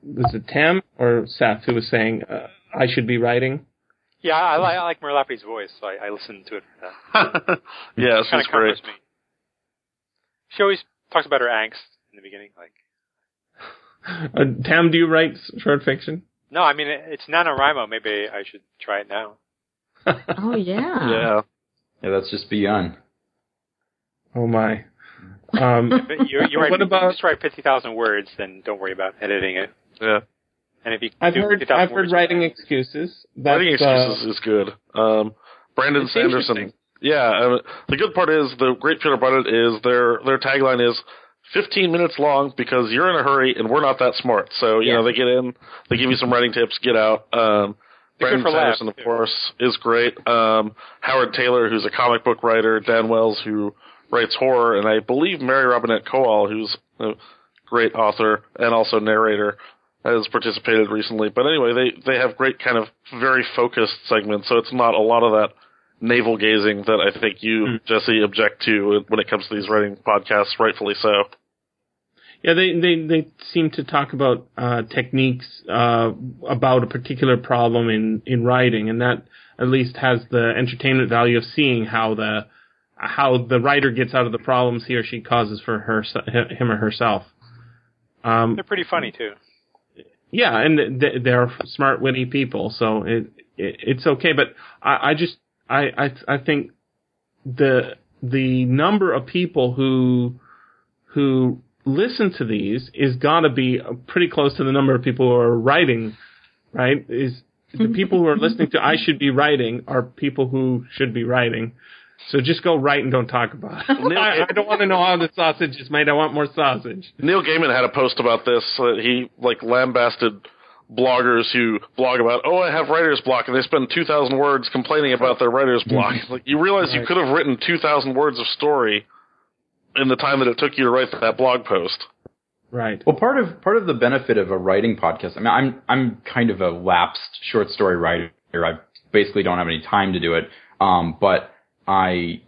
was it Tam or Seth who was saying uh, I should be writing? Yeah, I, like I like Mur Lafferty's voice, so I, I listen to it for that. yeah, Kind she's great. me. She always talks about her angst in the beginning. Like, Uh, Tam, do you write short fiction? no, I mean it, it's NaNoWriMo. Maybe I should try it now. Oh yeah. Yeah. Yeah, that's just beyond. Oh my. Um, you, you write, What about- just write fifty thousand words, then don't worry about editing it. Yeah. And if you I've do heard 2,000 I've heard words- writing excuses. That's, Writing uh, excuses is good. Um, Brandon Sanderson. Yeah, the good part is the great part about it is their their tagline is 15 minutes long because you're in a hurry and we're not that smart. So you Yeah. know they get in, they give you some writing tips, get out. Um, Brandon good for laughs, Sanderson, of course, is great. Um, Howard Tayler, who's a comic book writer, Dan Wells, who writes horror, and I believe Mary Robinette Kowal, who's a great author and also narrator, has participated recently. But anyway, they they have great kind of very focused segments, so it's not a lot of that navel gazing that I think you, Hmm. Jesse, object to when it comes to these writing podcasts, rightfully so. Yeah, they, they, they seem to talk about uh, techniques uh, about a particular problem in, in writing, and that at least has the entertainment value of seeing how the how the writer gets out of the problems he or she causes for her him or herself. Um, They're pretty funny too. yeah, and they're smart, witty people, so it, it it's okay. But I, I just I, I I think the the number of people who who listen to these is got to be pretty close to the number of people who are writing, right? Is the people who are listening to I should be writing are people who should be writing. So just go write and don't talk about it. I, I don't want to know how the sausage is made. I want more sausage. Neil Gaiman had a post about this. Uh, he like lambasted bloggers who blog about, oh, I have writer's block, and they spend two thousand words complaining about their writer's block. like you realize you could have written two thousand words of story in the time that it took you to write that blog post. Right. Well, part of part of the benefit of a writing podcast. I mean, I'm I'm kind of a lapsed short story writer. I basically don't have any time to do it. Um, but I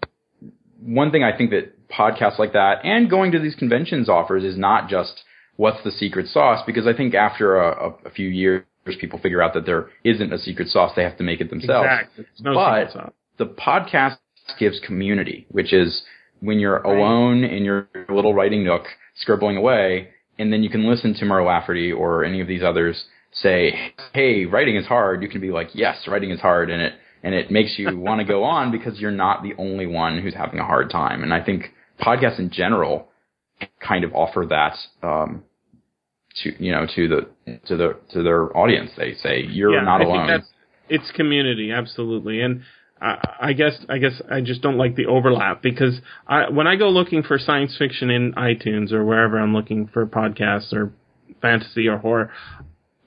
one thing I think that podcasts like that and going to these conventions offers is not just what's the secret sauce because I think after a, a, few years people figure out that there isn't a secret sauce. They have to make it themselves. Exactly. No But- the podcast gives community, which is when you're alone in your little writing nook scribbling away, and then you can listen to Mur Lafferty or any of these others say, "Hey, writing is hard." You can be like, "Yes, writing is hard," and it and it makes you want to go on because you're not the only one who's having a hard time. And I think podcasts in general kind of offer that um, to you know to the to the to their audience. They say you're yeah, not I alone. It's community, absolutely, and I, I guess I guess I just don't like the overlap because I, when I go looking for science fiction in iTunes or wherever I'm looking for podcasts or fantasy or horror,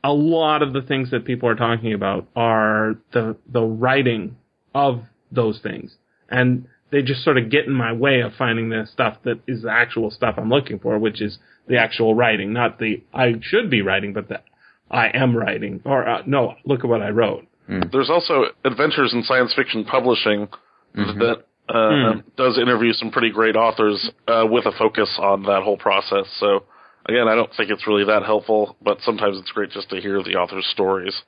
a lot of the things that people are talking about are the the writing of those things, and they just sort of get in my way of finding the stuff that is the actual stuff I'm looking for, which is the actual writing, not the I should be writing, but the I am writing, or uh, no, look at what I wrote. There's also Adventures in Science Fiction Publishing that uh, does interview some pretty great authors uh, with a focus on that whole process. So again, I don't think it's really that helpful, but sometimes it's great just to hear the author's stories.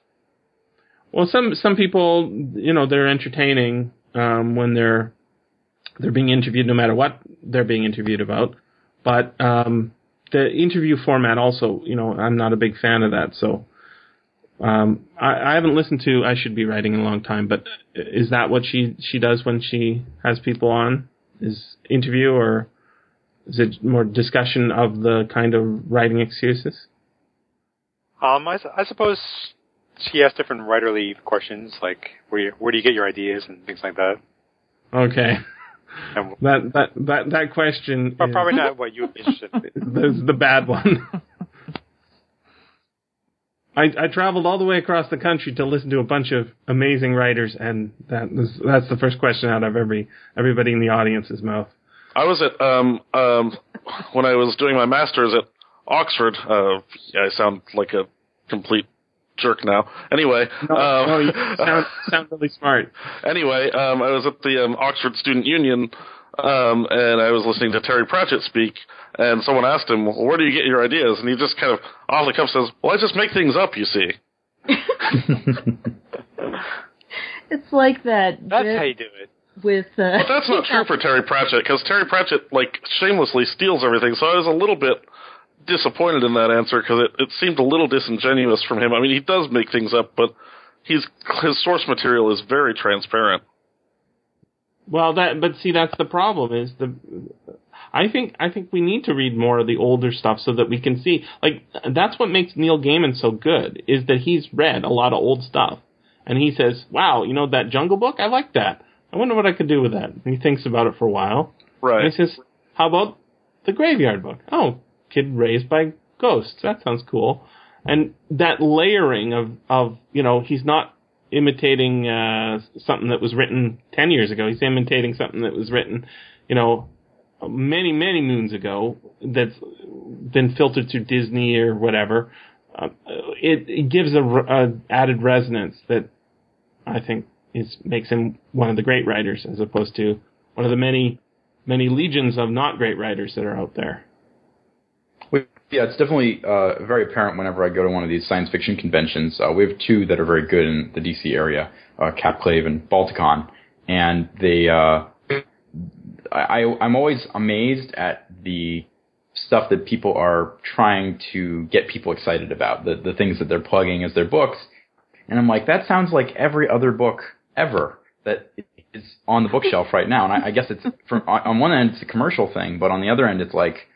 Well, some some people, you know, they're entertaining um, when they're they're being interviewed, no matter what they're being interviewed about. But um, the interview format also, you know, I'm not a big fan of that. So um, I, I haven't listened to I should be writing in a long time. But is that what she she does when she has people on? Is interview or is it more discussion of the kind of writing excuses? Um, I, I suppose she asks different writerly questions, like where you, where do you get your ideas and things like that. Okay, that that that that question. but is- probably not what you would interested in. Is the bad one. I, I traveled all the way across the country to listen to a bunch of amazing writers, and that was, that's the first question out of every everybody in the audience's mouth. I was at um um when I was doing my masters at Oxford. Uh, I sound like a complete jerk now. Anyway, No, um, no, you sound sound really smart. anyway, um, I was at the um, Oxford Student Union, um, and I was listening to Terry Pratchett speak, and someone asked him, well, "Where do you get your ideas?" And he just kind of off the cuff says, "Well, I just make things up, you see." It's like that That's bit how you do it. with. Uh, But that's not true for Terry Pratchett because Terry Pratchett like shamelessly steals everything. So I was a little bit disappointed in that answer because it, it seemed a little disingenuous from him. I mean, he does make things up, but he's his source material is very transparent. Well, that but see, that's the problem is the I think I think we need to read more of the older stuff so that we can see. Like that's what makes Neil Gaiman so good is that he's read a lot of old stuff, and he says, "Wow, you know that Jungle Book? I like that. I wonder what I could do with that." And he thinks about it for a while. Right. And he says, "How about the Graveyard Book? Oh, kid raised by ghosts. That sounds cool." And that layering of of you know he's not imitating uh, something that was written ten years ago. He's imitating something that was written, you know, many many moons ago. That's been filtered through Disney or whatever. Uh, it, it gives a, a added resonance that I think is makes him one of the great writers, as opposed to one of the many many legions of not great writers that are out there. Yeah, it's definitely uh, very apparent whenever I go to one of these science fiction conventions. Uh, we have two that are very good in the DC area, uh, Capclave and Balticon, and they. Uh, I, I'm always amazed at the stuff that people are trying to get people excited about, the the things that they're plugging as their books, and I'm like, that sounds like every other book ever that is on the bookshelf right now. And I, I guess it's from on one end it's a commercial thing, but on the other end it's like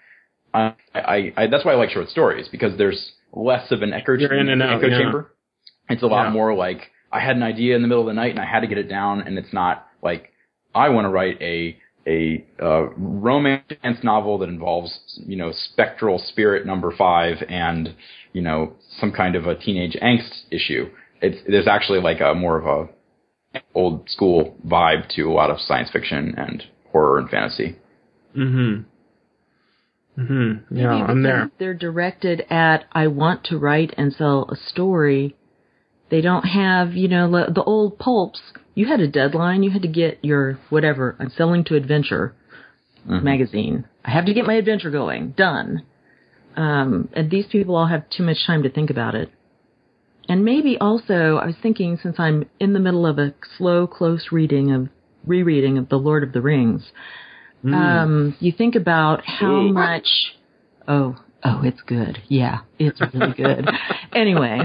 I, I, I that's why I like short stories because there's less of an echo, You're in and out, echo yeah. chamber. It's a lot Yeah. more like I had an idea in the middle of the night and I had to get it down, and it's not like I want to write a a uh, romance novel that involves you know spectral spirit number five and you know some kind of a teenage angst issue. It's there's actually like a more of a old school vibe to a lot of science fiction and horror and fantasy. Mm-hmm. Mm-hmm. Yeah, I'm there. They're directed at I want to write and sell a story. They don't have, you know, the old pulps. You had a deadline. You had to get your whatever. I'm selling to Adventure magazine. I have to get my adventure going. Done. Um, and these people all have too much time to think about it. And maybe also, I was thinking since I'm in the middle of a slow, close reading of rereading of The Lord of the Rings, um, you think about how Ooh. much. Oh, oh, it's good. Yeah, it's really good. anyway,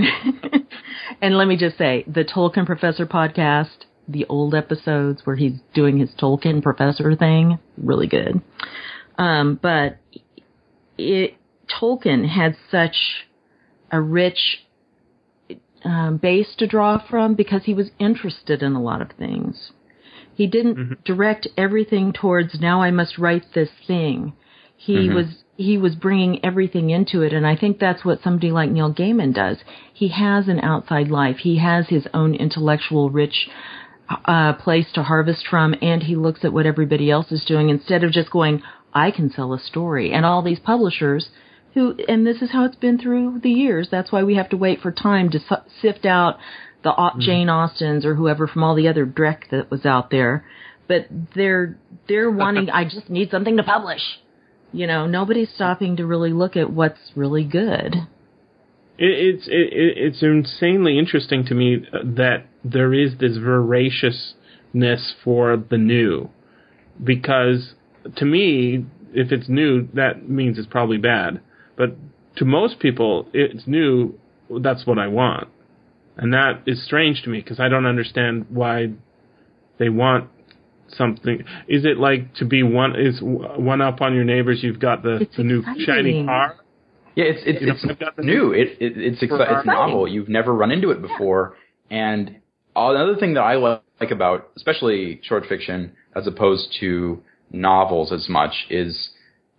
and let me just say, the Tolkien Professor podcast, the old episodes where he's doing his Tolkien Professor thing, really good. Um, but it Tolkien had such a rich um, base to draw from because he was interested in a lot of things. He didn't direct everything towards now I must write this thing. He was he was bringing everything into it, and I think that's what somebody like Neil Gaiman does. He has an outside life. He has his own intellectual, rich uh, place to harvest from, and he looks at what everybody else is doing instead of just going, I can sell a story. And all these publishers who, and this is how it's been through the years. That's why we have to wait for time to sift out the Au- mm. Jane Austens or whoever from all the other Dreck that was out there. But they're they're wanting. I just need something to publish. You know, nobody's stopping to really look at what's really good. It, it's it, it, it's insanely interesting to me uh, that there is this voraciousness for the new, because to me, if it's new, that means it's probably bad. But to most people, it's new. That's what I want, and that is strange to me because I don't understand why they want something. Is it like to be one is one up on your neighbors? You've got the It's the new exciting. shiny car. Yeah, it's it's, You know, it's I've got new. It, it it's exci- it's novel. You've never run into it before. And another thing that I like about, especially short fiction, as opposed to novels as much, is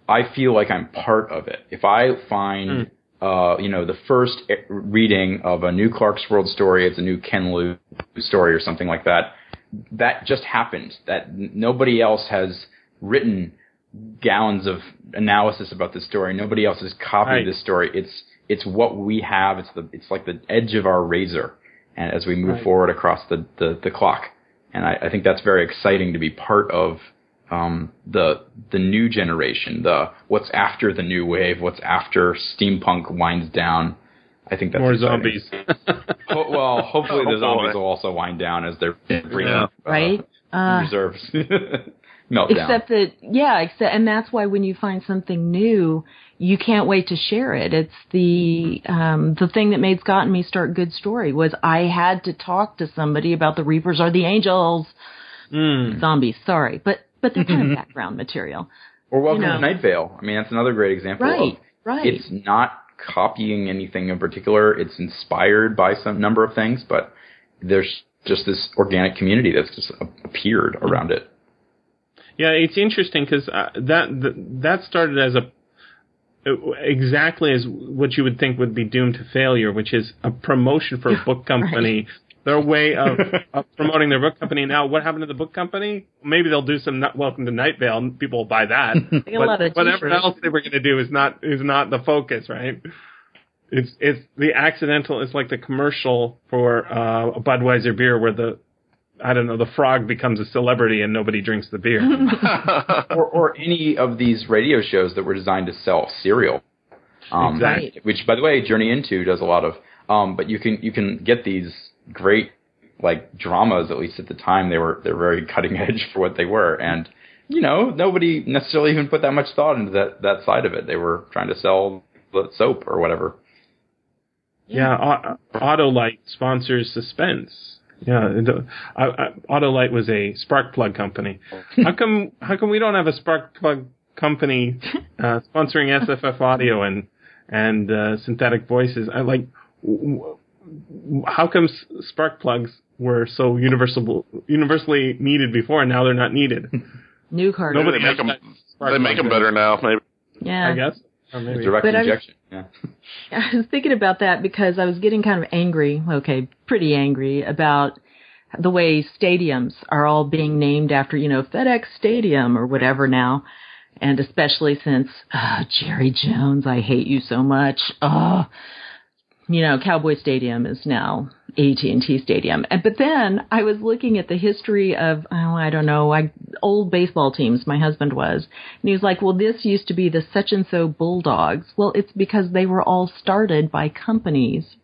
I feel like I'm part of it. If I find, hmm. Uh, you know, the first reading of a new Clarkesworld story, it's a new Ken Liu story or something like that. That just happened. That nobody else has written gallons of analysis about this story. Nobody else has copied Right. this story. It's it's what we have. It's the it's like the edge of our razor, and as we move Right. forward across the, the, the clock, and I, I think that's very exciting to be part of um, the the new generation, the what's after the new wave, what's after steampunk winds down. I think that's More exciting. zombies. Ho- well, hopefully Oh, the zombies boy. will also wind down as their bringing Yeah. uh, Right? Uh, reserves Meltdown. Except that, yeah, except, and that's why when you find something new, you can't wait to share it. It's the, um, the thing that made Scott and me start Good Story was I had to talk to somebody about the Reapers are the Angels. Mm. Zombies, sorry, but, but they're kind of background material. Or Welcome You know. to Night Vale. I mean, that's another great example. Right, Of, right. It's not copying anything in particular. It's inspired by some number of things, but there's just this organic community that's just appeared around it. Yeah, it's interesting because uh, that th- that started as a exactly as what you would think would be doomed to failure, which is a promotion for a book company. Their way of, of promoting their book company. Now, what happened to the book company? Maybe they'll do some not Welcome to Night Vale, and people will buy that. They got a lot of but whatever t-shirts. else they were going to do is not is not the focus, right? It's it's the accidental. It's like the commercial for uh, a Budweiser beer where the I don't know the frog becomes a celebrity and nobody drinks the beer. or, or any of these radio shows that were designed to sell cereal. Um, Exactly. Which, by the way, Journey Into does a lot of. Um, but you can you can get these great like dramas. At least at the time, they were they're very cutting edge for what they were, and you know nobody necessarily even put that much thought into that that side of it. They were trying to sell the soap or whatever. Yeah, Autolite sponsors Suspense. Yeah, uh, I, I, Autolite was a spark plug company. How come? How come we don't have a spark plug company uh, sponsoring SFF Audio and and uh, Synthetic Voices? I like. w- w- How come spark plugs were so universal, universally needed before, and now they're not needed? New card. Maybe Nobody they make them. spark They make them better now. Maybe. Yeah. I guess. Or maybe. Direct But I was- injection. Yeah. I was thinking about that because I was getting kind of angry, okay, pretty angry about the way stadiums are all being named after, you know, FedEx Stadium or whatever now. And especially since, uh, Jerry Jones, I hate you so much. Oh, you know, Cowboy Stadium is now AT&T Stadium. And, but then I was looking at the history of, oh, I don't know, I, old baseball teams. My husband was. And he was like, well, this used to be the such and so Bulldogs. Well, it's because they were all started by companies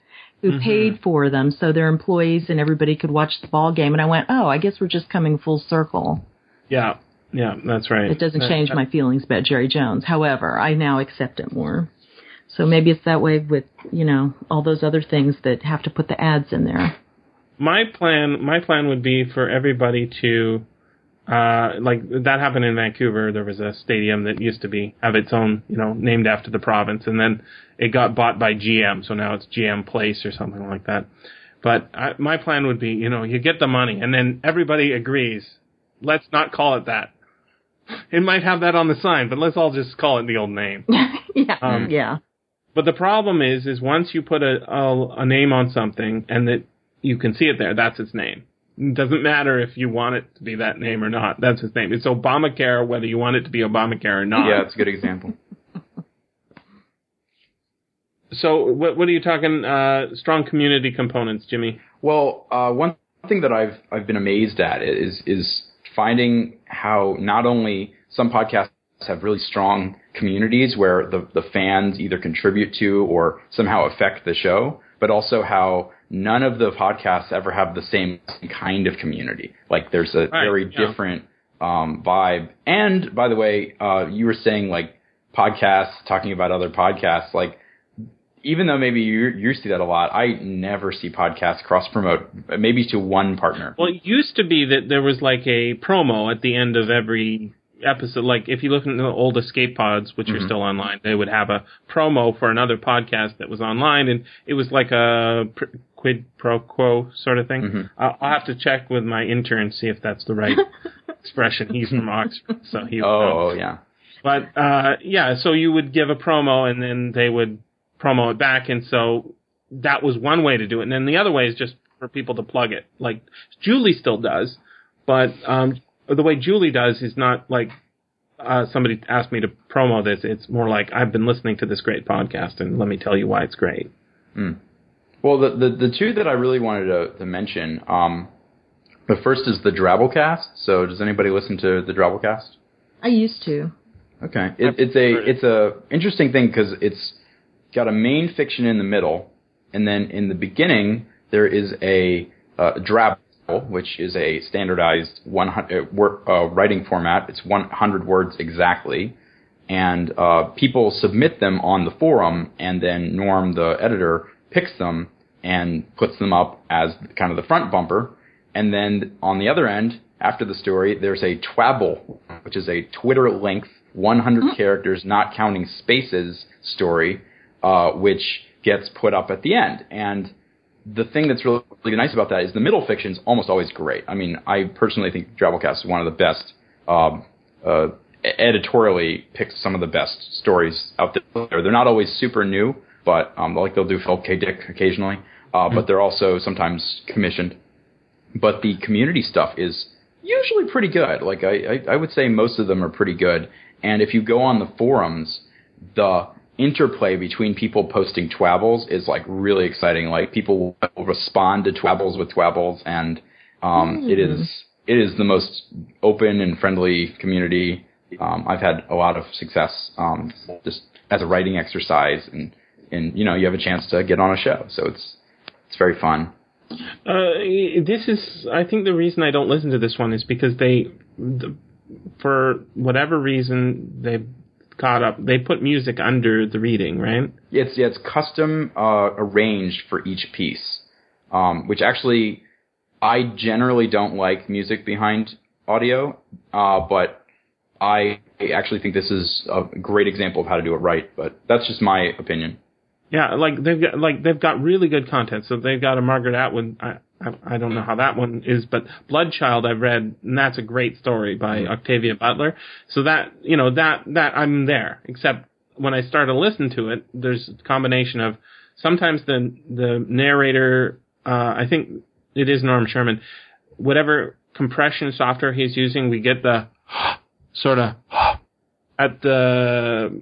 who mm-hmm. paid for them so their employees and everybody could watch the ball game. And I went, oh, I guess we're just coming full circle. Yeah, yeah, that's right. It doesn't That- change that- my feelings about Jerry Jones. However, I now accept it more. So maybe it's that way with, you know, all those other things that have to put the ads in there. my plan my plan would be for everybody to uh like that happened in Vancouver there was a stadium that used to be have its own you know named after the province and then it got bought by GM so now it's GM Place or something like that but I, my plan would be you know you get the money and then everybody agrees let's not call it that it might have that on the sign but let's all just call it the old name yeah. Um, yeah. But the problem is, is once you put a, a a name on something and that you can see it there, that's its name. It doesn't matter if you want it to be that name or not. That's its name. It's Obamacare, whether you want it to be Obamacare or not. Yeah, it's a good example. So, what what are you talking? Uh, strong community components, Jimmy. Well, uh, one thing that I've I've been amazed at is is finding how not only some podcasts have really strong communities where the the fans either contribute to or somehow affect the show, but also how none of the podcasts ever have the same kind of community. Like there's a Right, very yeah. different um, vibe. And by the way, uh, you were saying like podcasts talking about other podcasts, like even though maybe you you see that a lot, I never see podcasts cross promote, maybe to one partner. Well, it used to be that there was like a promo at the end of every episode. Like if you look at the old escape pods, which are still online, they would have a promo for another podcast that was online, and it was like a pr- quid pro quo sort of thing. I'll, I'll have to check with my intern see if that's the right expression. He's from Oxford, so he. Oh yeah, But uh, yeah, so you would give a promo, and then they would promo it back, and so that was one way to do it. And then the other way is just for people to plug it, like Julie still does, but um, the way Julie does is not like uh, somebody asked me to promo this. It's more like I've been listening to this great podcast, and let me tell you why it's great. Well, the, the the two that I really wanted to, to mention, um, the first is the Drabblecast. So, does anybody listen to the Drabblecast? I used to. Okay, it, it's a it's a interesting thing because it's got a main fiction in the middle, and then in the beginning there is a uh, drabble, which is a standardized one hundred uh, writing format. It's one hundred words exactly, and uh, people submit them on the forum, and then Norm, the editor, picks them and puts them up as kind of the front bumper. And then on the other end, after the story, there's a twabble, which is a Twitter length 100 characters, not counting spaces story, uh, which gets put up at the end. And the thing that's really, really nice about that is the middle fiction is almost always great. I mean, I personally think Drabblecast is one of the best, um, uh, editorially picks some of the best stories out there. They're not always super new, but um, like they'll do Philip K. Dick occasionally, uh, but they're also sometimes commissioned. But the community stuff is usually pretty good. Like I, I, I would say most of them are pretty good. And if you go on the forums, the interplay between people posting twabbles is like really exciting. Like people will respond to twabbles with twabbles, and um, it is it is the most open and friendly community. Um, I've had a lot of success um, just as a writing exercise, and and you know you have a chance to get on a show, so it's it's very fun. Uh, this is, I think, the reason I don't listen to this one is because they, the, for whatever reason, they caught up. They put music under the reading, right? It's yeah, it's custom uh, arranged for each piece, um, which actually I generally don't like music behind audio, uh, but I actually think this is a great example of how to do it right. But that's just my opinion. Yeah, like they've got like they've got really good content. So they've got a Margaret Atwood. I I, I don't know how that one is, but Bloodchild I've read, and that's a great story by Octavia Butler. So that you know that that I'm there. Except when I start to listen to it, there's a combination of sometimes the the narrator. Uh, I think it is Norm Sherman. Whatever compression software he's using, we get the sort of at the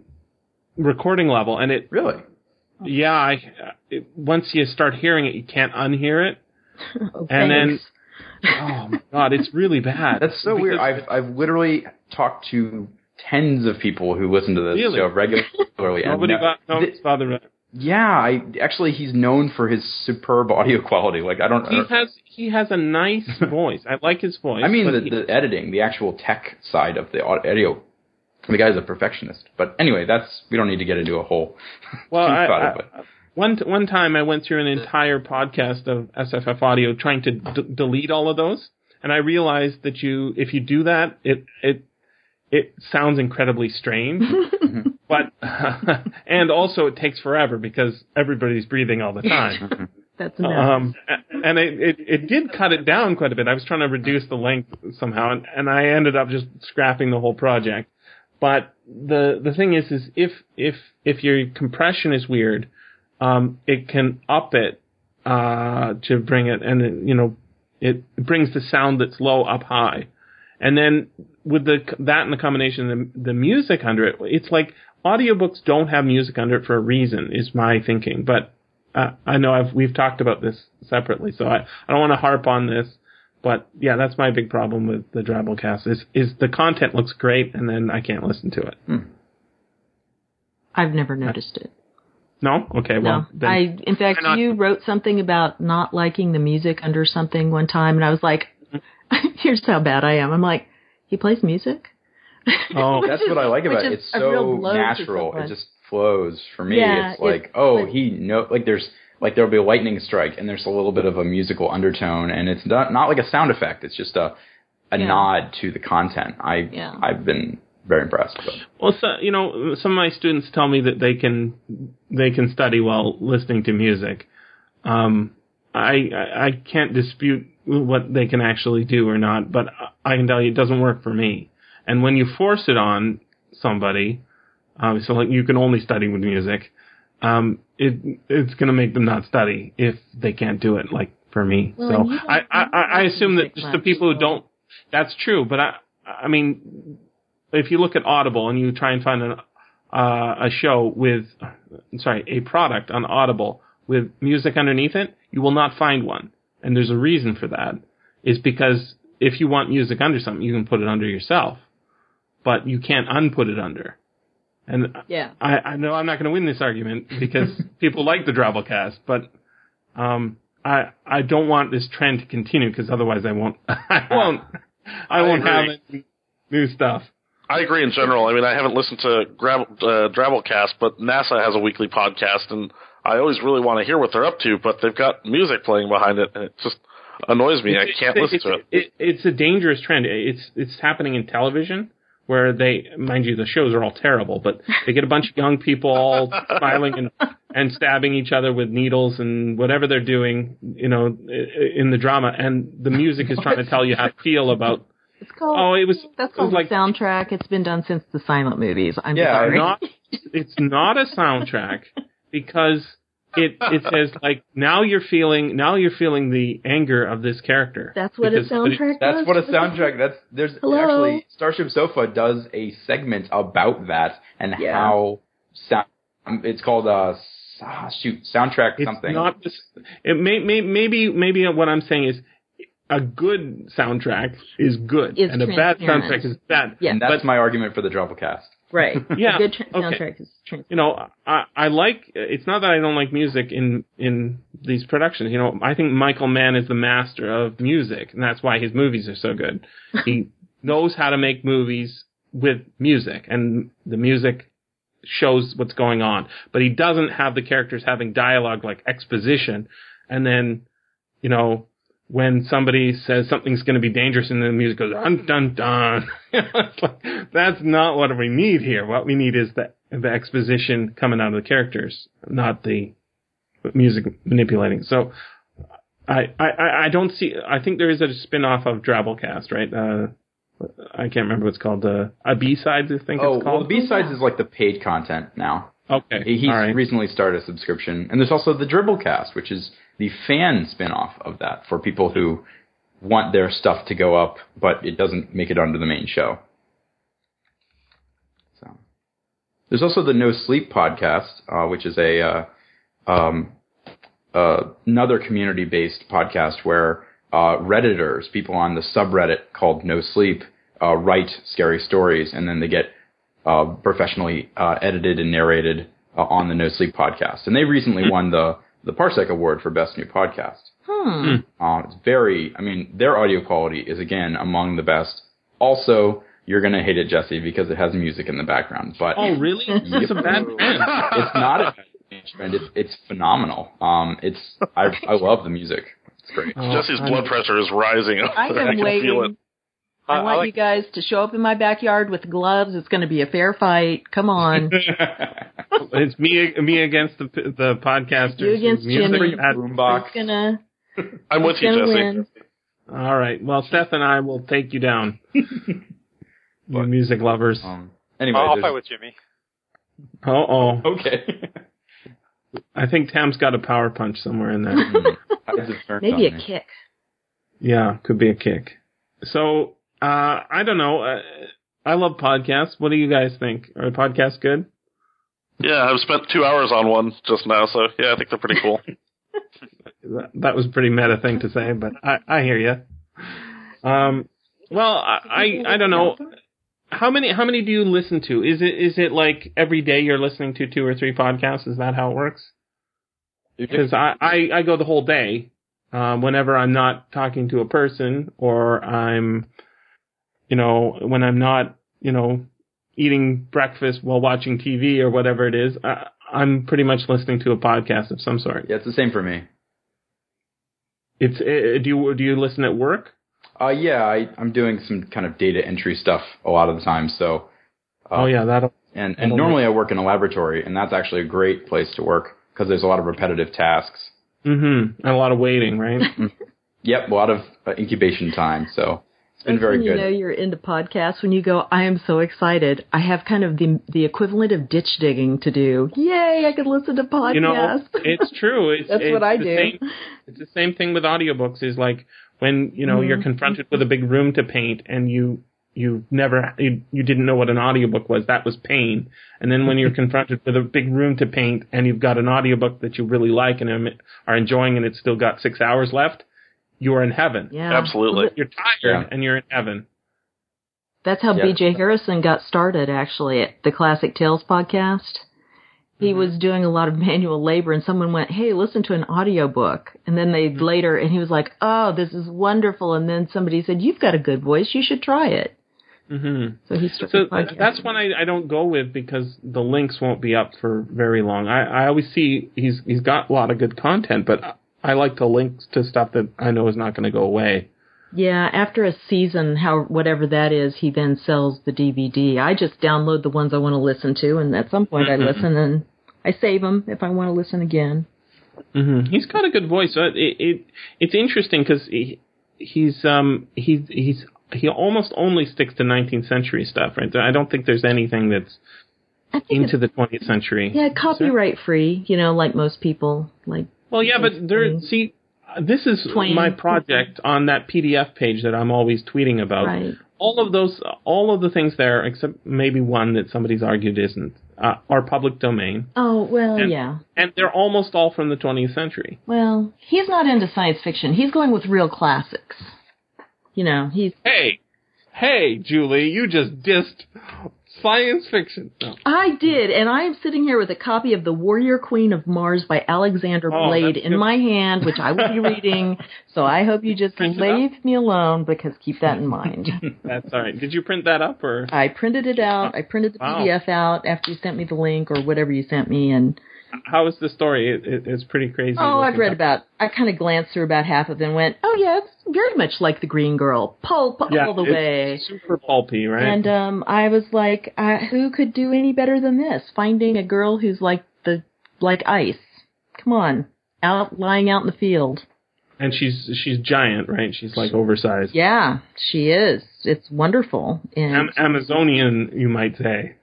recording level, and it Really? yeah, I it, once you start hearing it, you can't unhear it. Oh, And then- Oh my god, it's really bad. That's so weird. I've I've literally talked to tens of people who listen to this Really? show regularly. nobody no- got no th- bothered. with yeah, I actually he's known for his superb audio quality. Like I don't. He has he has a nice voice. I like his voice. I mean the, he- the editing, the actual tech side of the audio. The guy's a perfectionist. But anyway, that's we don't need to get into a whole well, I, about I- it. But one t- one time I went through an entire podcast of SFF audio trying to d- delete all of those, and I realized that you if you do that, it it it sounds incredibly strange. but and also it takes forever because everybody's breathing all the time. That's. Um, and it, it, it did cut it down quite a bit. I was trying to reduce the length somehow, and, and I ended up just scrapping the whole project. But the the thing is, is if if if your compression is weird, um, it can up it uh, to bring it, and it, you know, it brings the sound that's low up high, and then with the that and the combination of the, the music under it, it's like audiobooks don't have music under it for a reason, is my thinking. But uh, I know I've we've talked about this separately, so I, I don't want to harp on this. But yeah, that's my big problem with the Drabblecast is is the content looks great and then I can't listen to it. I've never noticed it. No, okay, well No, then, I. In fact, not? you wrote something about not liking the music under something one time, and I was like, "Here's how bad I am." I'm like, "He plays music." Oh, that's is- what I like about it. It's so natural. It just flows for me. Yeah, it's like, it's oh, like- he know like there's like there'll be a lightning strike and there's a little bit of a musical undertone and it's not not like a sound effect. It's just a a Yeah. nod to the content. I Yeah. I've been very impressed. But. Well, so, you know, some of my students tell me that they can they can study while listening to music. Um, I I can't dispute what they can actually do or not, but I can tell you it doesn't work for me. And when you force it on somebody, um, so like you can only study with music, um, it it's going to make them not study if they can't do it. Like for me, Well, so and you don't- I, I I I assume that just the people who don't. That's true, but I I mean if you look at Audible and you try and find an, uh, a show with, sorry, a product on Audible with music underneath it, you will not find one. And there's a reason for that. Is because if you want music under something, you can put it under yourself, but you can't unput it under. And Yeah. I, I know I'm not going to win this argument because people like the Drabblecast, but um, I I don't want this trend to continue because otherwise I won't I won't I, I won't have agree. new stuff. I agree in general. I mean, I haven't listened to Grab, uh, Drabblecast, but NASA has a weekly podcast, and I always really want to hear what they're up to, but they've got music playing behind it, and it just annoys me. I can't it's, listen to it. it. It's a dangerous trend. It's it's happening in television where they, mind you, the shows are all terrible, but they get a bunch of young people all smiling and and stabbing each other with needles and whatever they're doing, you know, in the drama, and the music is trying to tell you how to feel about. It's called. Oh, it was that's it was called like soundtrack. It's been done since the silent movies. I'm Yeah, sorry. not it's not a soundtrack because it it says like now you're feeling now you're feeling the anger of this character. That's what a Because- soundtrack That's does. what a soundtrack. That's there's Hello? actually StarShipSofa does a segment about that and Yeah. how sound. It's called uh ah, shoot soundtrack It's something. not. This, it may, may maybe maybe what I'm saying is a good soundtrack is good Is and a bad soundtrack is bad. Yeah. and that's but- my argument for the Drabblecast. Right. Yeah, A good tra- okay. soundtrack is trans- you know, I, I like. It's not that I don't like music in in these productions. You know, I think Michael Mann is the master of music, and that's why his movies are so good. He knows how to make movies with music, and the music shows what's going on. But he doesn't have the characters having dialogue like exposition, and then, you know. When somebody says something's going to be dangerous and the music goes dun dun dun, like, that's not what we need here. What we need is the the exposition coming out of the characters, not the music manipulating. So I, I, I don't see. I think there is a spin off of Drabblecast, right? Uh, I can't remember what it's called. Uh, a B sides, I think Oh, it's well, called. the B sides is like the paid content now. okay, He's right. recently started a subscription, and there's also the Dribblecast, which is the fan spin-off of that for people who want their stuff to go up, but it doesn't make it onto the main show. So there's also the No Sleep podcast, uh, which is a uh, um, uh, another community-based podcast where uh, redditors, people on the subreddit called No Sleep, uh, write scary stories, and then they get uh, professionally uh, edited and narrated uh, on the No Sleep podcast. And they recently won the the Parsec Award for Best New Podcast. Hmm. Uh, it's very, I mean, their audio quality is again among the best. Also, you're gonna hate it, Jesse, because it has music in the background. But Oh, really? That's a bad trend. it's not a bad trend. It's it's phenomenal. Um, it's I I love the music. It's great. Oh, Jesse's blood pressure is rising. I I am can feel it. Waiting. I, I want like- you guys to show up in my backyard with gloves. It's going to be a fair fight. Come on. It's me me against the the podcasters. You against Music Jimmy. had- Boombox. Gonna, I'm with you, gonna Jesse. win. All right. Well, Steph and I will take you down. you music lovers. Um, anyway, I'll, I'll there's- fight with Jimmy. Uh oh. okay. I think Tam's got a power punch somewhere in there. Tides have turned Maybe a me. kick. yeah, could be a kick. So, uh, I don't know. Uh, I love podcasts. What do you guys think? Are podcasts good? Yeah, I've spent two hours on one just now, so yeah, I think they're pretty cool. That, that was a pretty meta thing to say, but I, I hear you. Um, well, I, I, I don't know. How many, how many do you listen to? Is it, is it like every day you're listening to two or three podcasts? Is that how it works? Because I, I, I go the whole day, um, whenever I'm not talking to a person or I'm, you know, when I'm not, you know, eating breakfast while watching TV or whatever it is, I, I'm pretty much listening to a podcast of some sort. Yeah, it's the same for me. It's uh, do you do you listen at work? Uh, yeah, I, I'm doing some kind of data entry stuff a lot of the time. So, uh, oh yeah, that'll and, and normally I work in a laboratory, and that's actually a great place to work because there's a lot of repetitive tasks. mm-hmm. And a lot of waiting, right? Yep, a lot of uh, incubation time. So it's been very when good. You know you're into podcasts when you go. I am so excited. I have kind of the the equivalent of ditch digging to do. Yay! I can listen to podcasts. you know, it's true. It's, That's it's what I do. Same, it's the same thing with audiobooks. Is like when you know Mm-hmm. you're confronted with a big room to paint, and you you never you, you didn't know what an audiobook was. That was pain. And then when you're confronted with a big room to paint, and you've got an audiobook that you really like and are enjoying, and it's still got six hours left, you are in heaven. yeah, Absolutely. You're tired, Yeah. and you're in heaven. That's how Yeah. BJ Harrison got started, actually, at the Classic Tales podcast. He Mm-hmm. was doing a lot of manual labor, and someone went, Hey, listen to an audiobook. And then they Mm-hmm. later, and he was like, Oh, this is wonderful. And then somebody said, You've got a good voice. You should try it. hmm So he started So podcasting. that's one I, I don't go with because the links won't be up for very long. I, I always see he's he's got a lot of good content, but I like to link to stuff that I know is not going to go away. Yeah, after a season, how whatever that is, he then sells the DVD. I just download the ones I want to listen to, and at some point I Mhm. listen and I save them if I want to listen again. hmm He's got a good voice. Uh, It, it it's interesting because he, he's um he's he's he almost only sticks to 19th century stuff, right? I don't think there's anything that's into the 20th century. yeah, copyright free. You know, like most people. Like Well, yeah, but there. See, uh, this is my project on that PDF page that I'm always tweeting about. right. All of those, all of the things there, except maybe one that somebody's argued isn't, uh, are public domain, Oh well, And- yeah. and they're almost all from the 20th century. Well, he's not into science fiction. He's going with real classics. You know, he's. Hey, hey, Julie, you just dissed science fiction. No. I did, and I am sitting here with a copy of The Warrior Queen of Mars by Alexander Oh, Blade in good. my hand, which I will be reading. So I hope you just Print leave me alone because keep that in mind. That's all right. Did you print that up or? I printed it out. I printed the Wow. PDF out after you sent me the link or whatever you sent me, and How is the story? It, it, it's pretty crazy. oh, I've read up. about. I kind of glanced through about half of it and went, oh yeah, it's very much like the Green Girl, pulp Yeah, all the way. Super pulpy, right? And um, I was like, uh, who could do any better than this? Finding a girl who's like the like ice. Come on, out lying out in the field. and she's she's giant, right? She's like oversized. Yeah, she is. It's wonderful. And Am- Amazonian, you might say.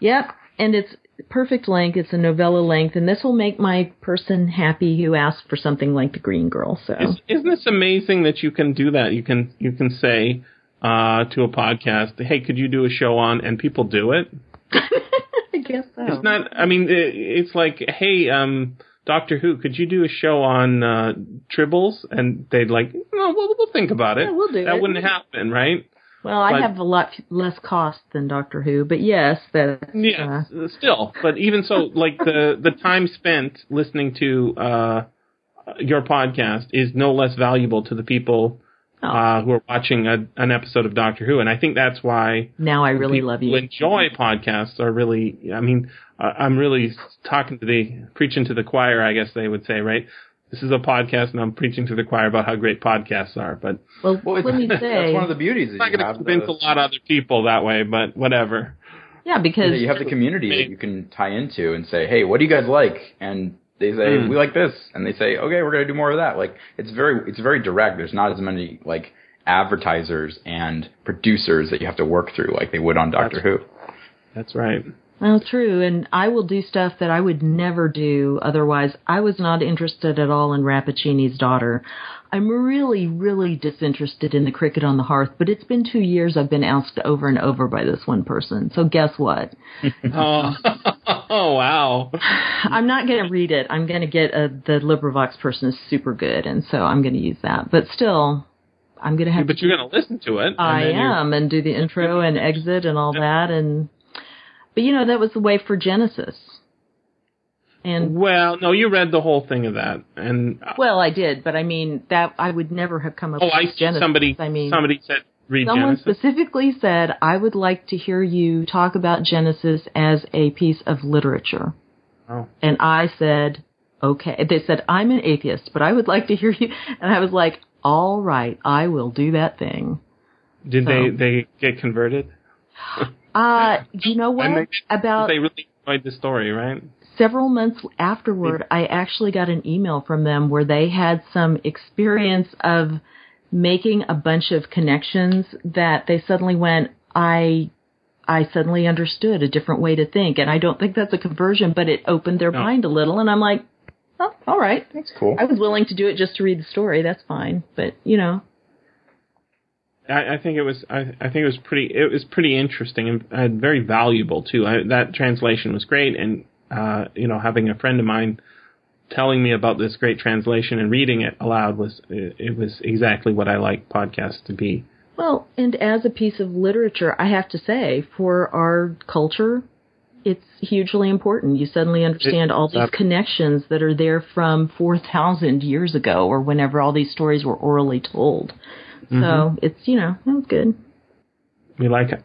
yep, and it's perfect length. It's a novella length, and this will make my person happy who asked for something like the Green Girl. So Is, isn't this amazing that you can do that? You can you can say uh, to a podcast, "Hey, could you do a show on?" and people do it. I guess so. It's not. I mean, it, it's like, "Hey, um, Doctor Who, could you do a show on uh, tribbles?" And they'd like, "No, we'll, we'll think about it." Yeah, we'll do that it. wouldn't happen, right? Well, I but- have a lot less cost than Doctor Who, but yes, that's Yeah, uh, still, but even so, like the the time spent listening to uh, your podcast is no less valuable to the people Oh. uh, who are watching a, an episode of Doctor Who, and I think that's why now I really love you. enjoy podcasts are really. I mean, uh, I'm really talking to the preaching to the choir, I guess they would say, right? This is a podcast, and I'm preaching to the choir about how great podcasts are. But Well, Well, it's, let me that's one of the beauties. I'm not going to convince the, a lot of other people that way. But whatever. yeah, because you have the community that you can tie into and say, "Hey, what do you guys like?" And they say, Mm. "We like this," and they say, "Okay, we're gonna do more of that." Like it's very, it's very direct. There's not as many like advertisers and producers that you have to work through like they would on Doctor Who. That's right. Well, true, and I will do stuff that I would never do otherwise. I was not interested at all in Rappaccini's daughter. I'm really, really disinterested in the cricket on the hearth, but it's been two years I've been asked over and over by this one person. So guess what? Oh, oh wow. I'm not going to read it. I'm going to get a, the LibriVox person is super good, and so I'm going to use that. But still, I'm going to have but to you're going to listen to it. I you're- am, and do the intro and exit and all that, and but you know that was the way for Genesis. And Well, no, you read the whole thing of that, and uh, well, I did, but I mean that I would never have come up oh, with I. Genesis. Somebody, I mean, somebody said read someone Genesis. specifically said I would like to hear you talk about Genesis as a piece of literature, Oh. and I said okay. They said I'm an atheist, but I would like to hear you, and I was like, all right, I will do that thing. Did they they get converted? Uh, you know what? And they- About they really enjoyed the story, right? several months afterward, I actually got an email from them where they had some experience of making a bunch of connections that they suddenly went, I, I suddenly understood a different way to think. And I don't think that's a conversion, but it opened their No. mind a little. And I'm like, oh, all right. That's cool. I was willing to do it just to read the story. That's fine. But, you know, I, I think it was. I, I think it was pretty. It was pretty interesting and, and very valuable too. I, that translation was great, and uh, you know, having a friend of mine telling me about this great translation and reading it aloud was it, it was exactly what I like podcasts to be. Well, and as a piece of literature, I have to say, for our culture, it's hugely important. You suddenly understand all these connections that are there from 4,000 years ago or whenever all these stories were orally told. So mm-hmm. it's, you know, it was good. We like it.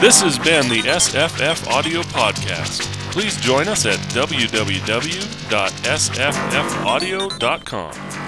This has been the SFF Audio Podcast. Please join us at www.sffaudio.com.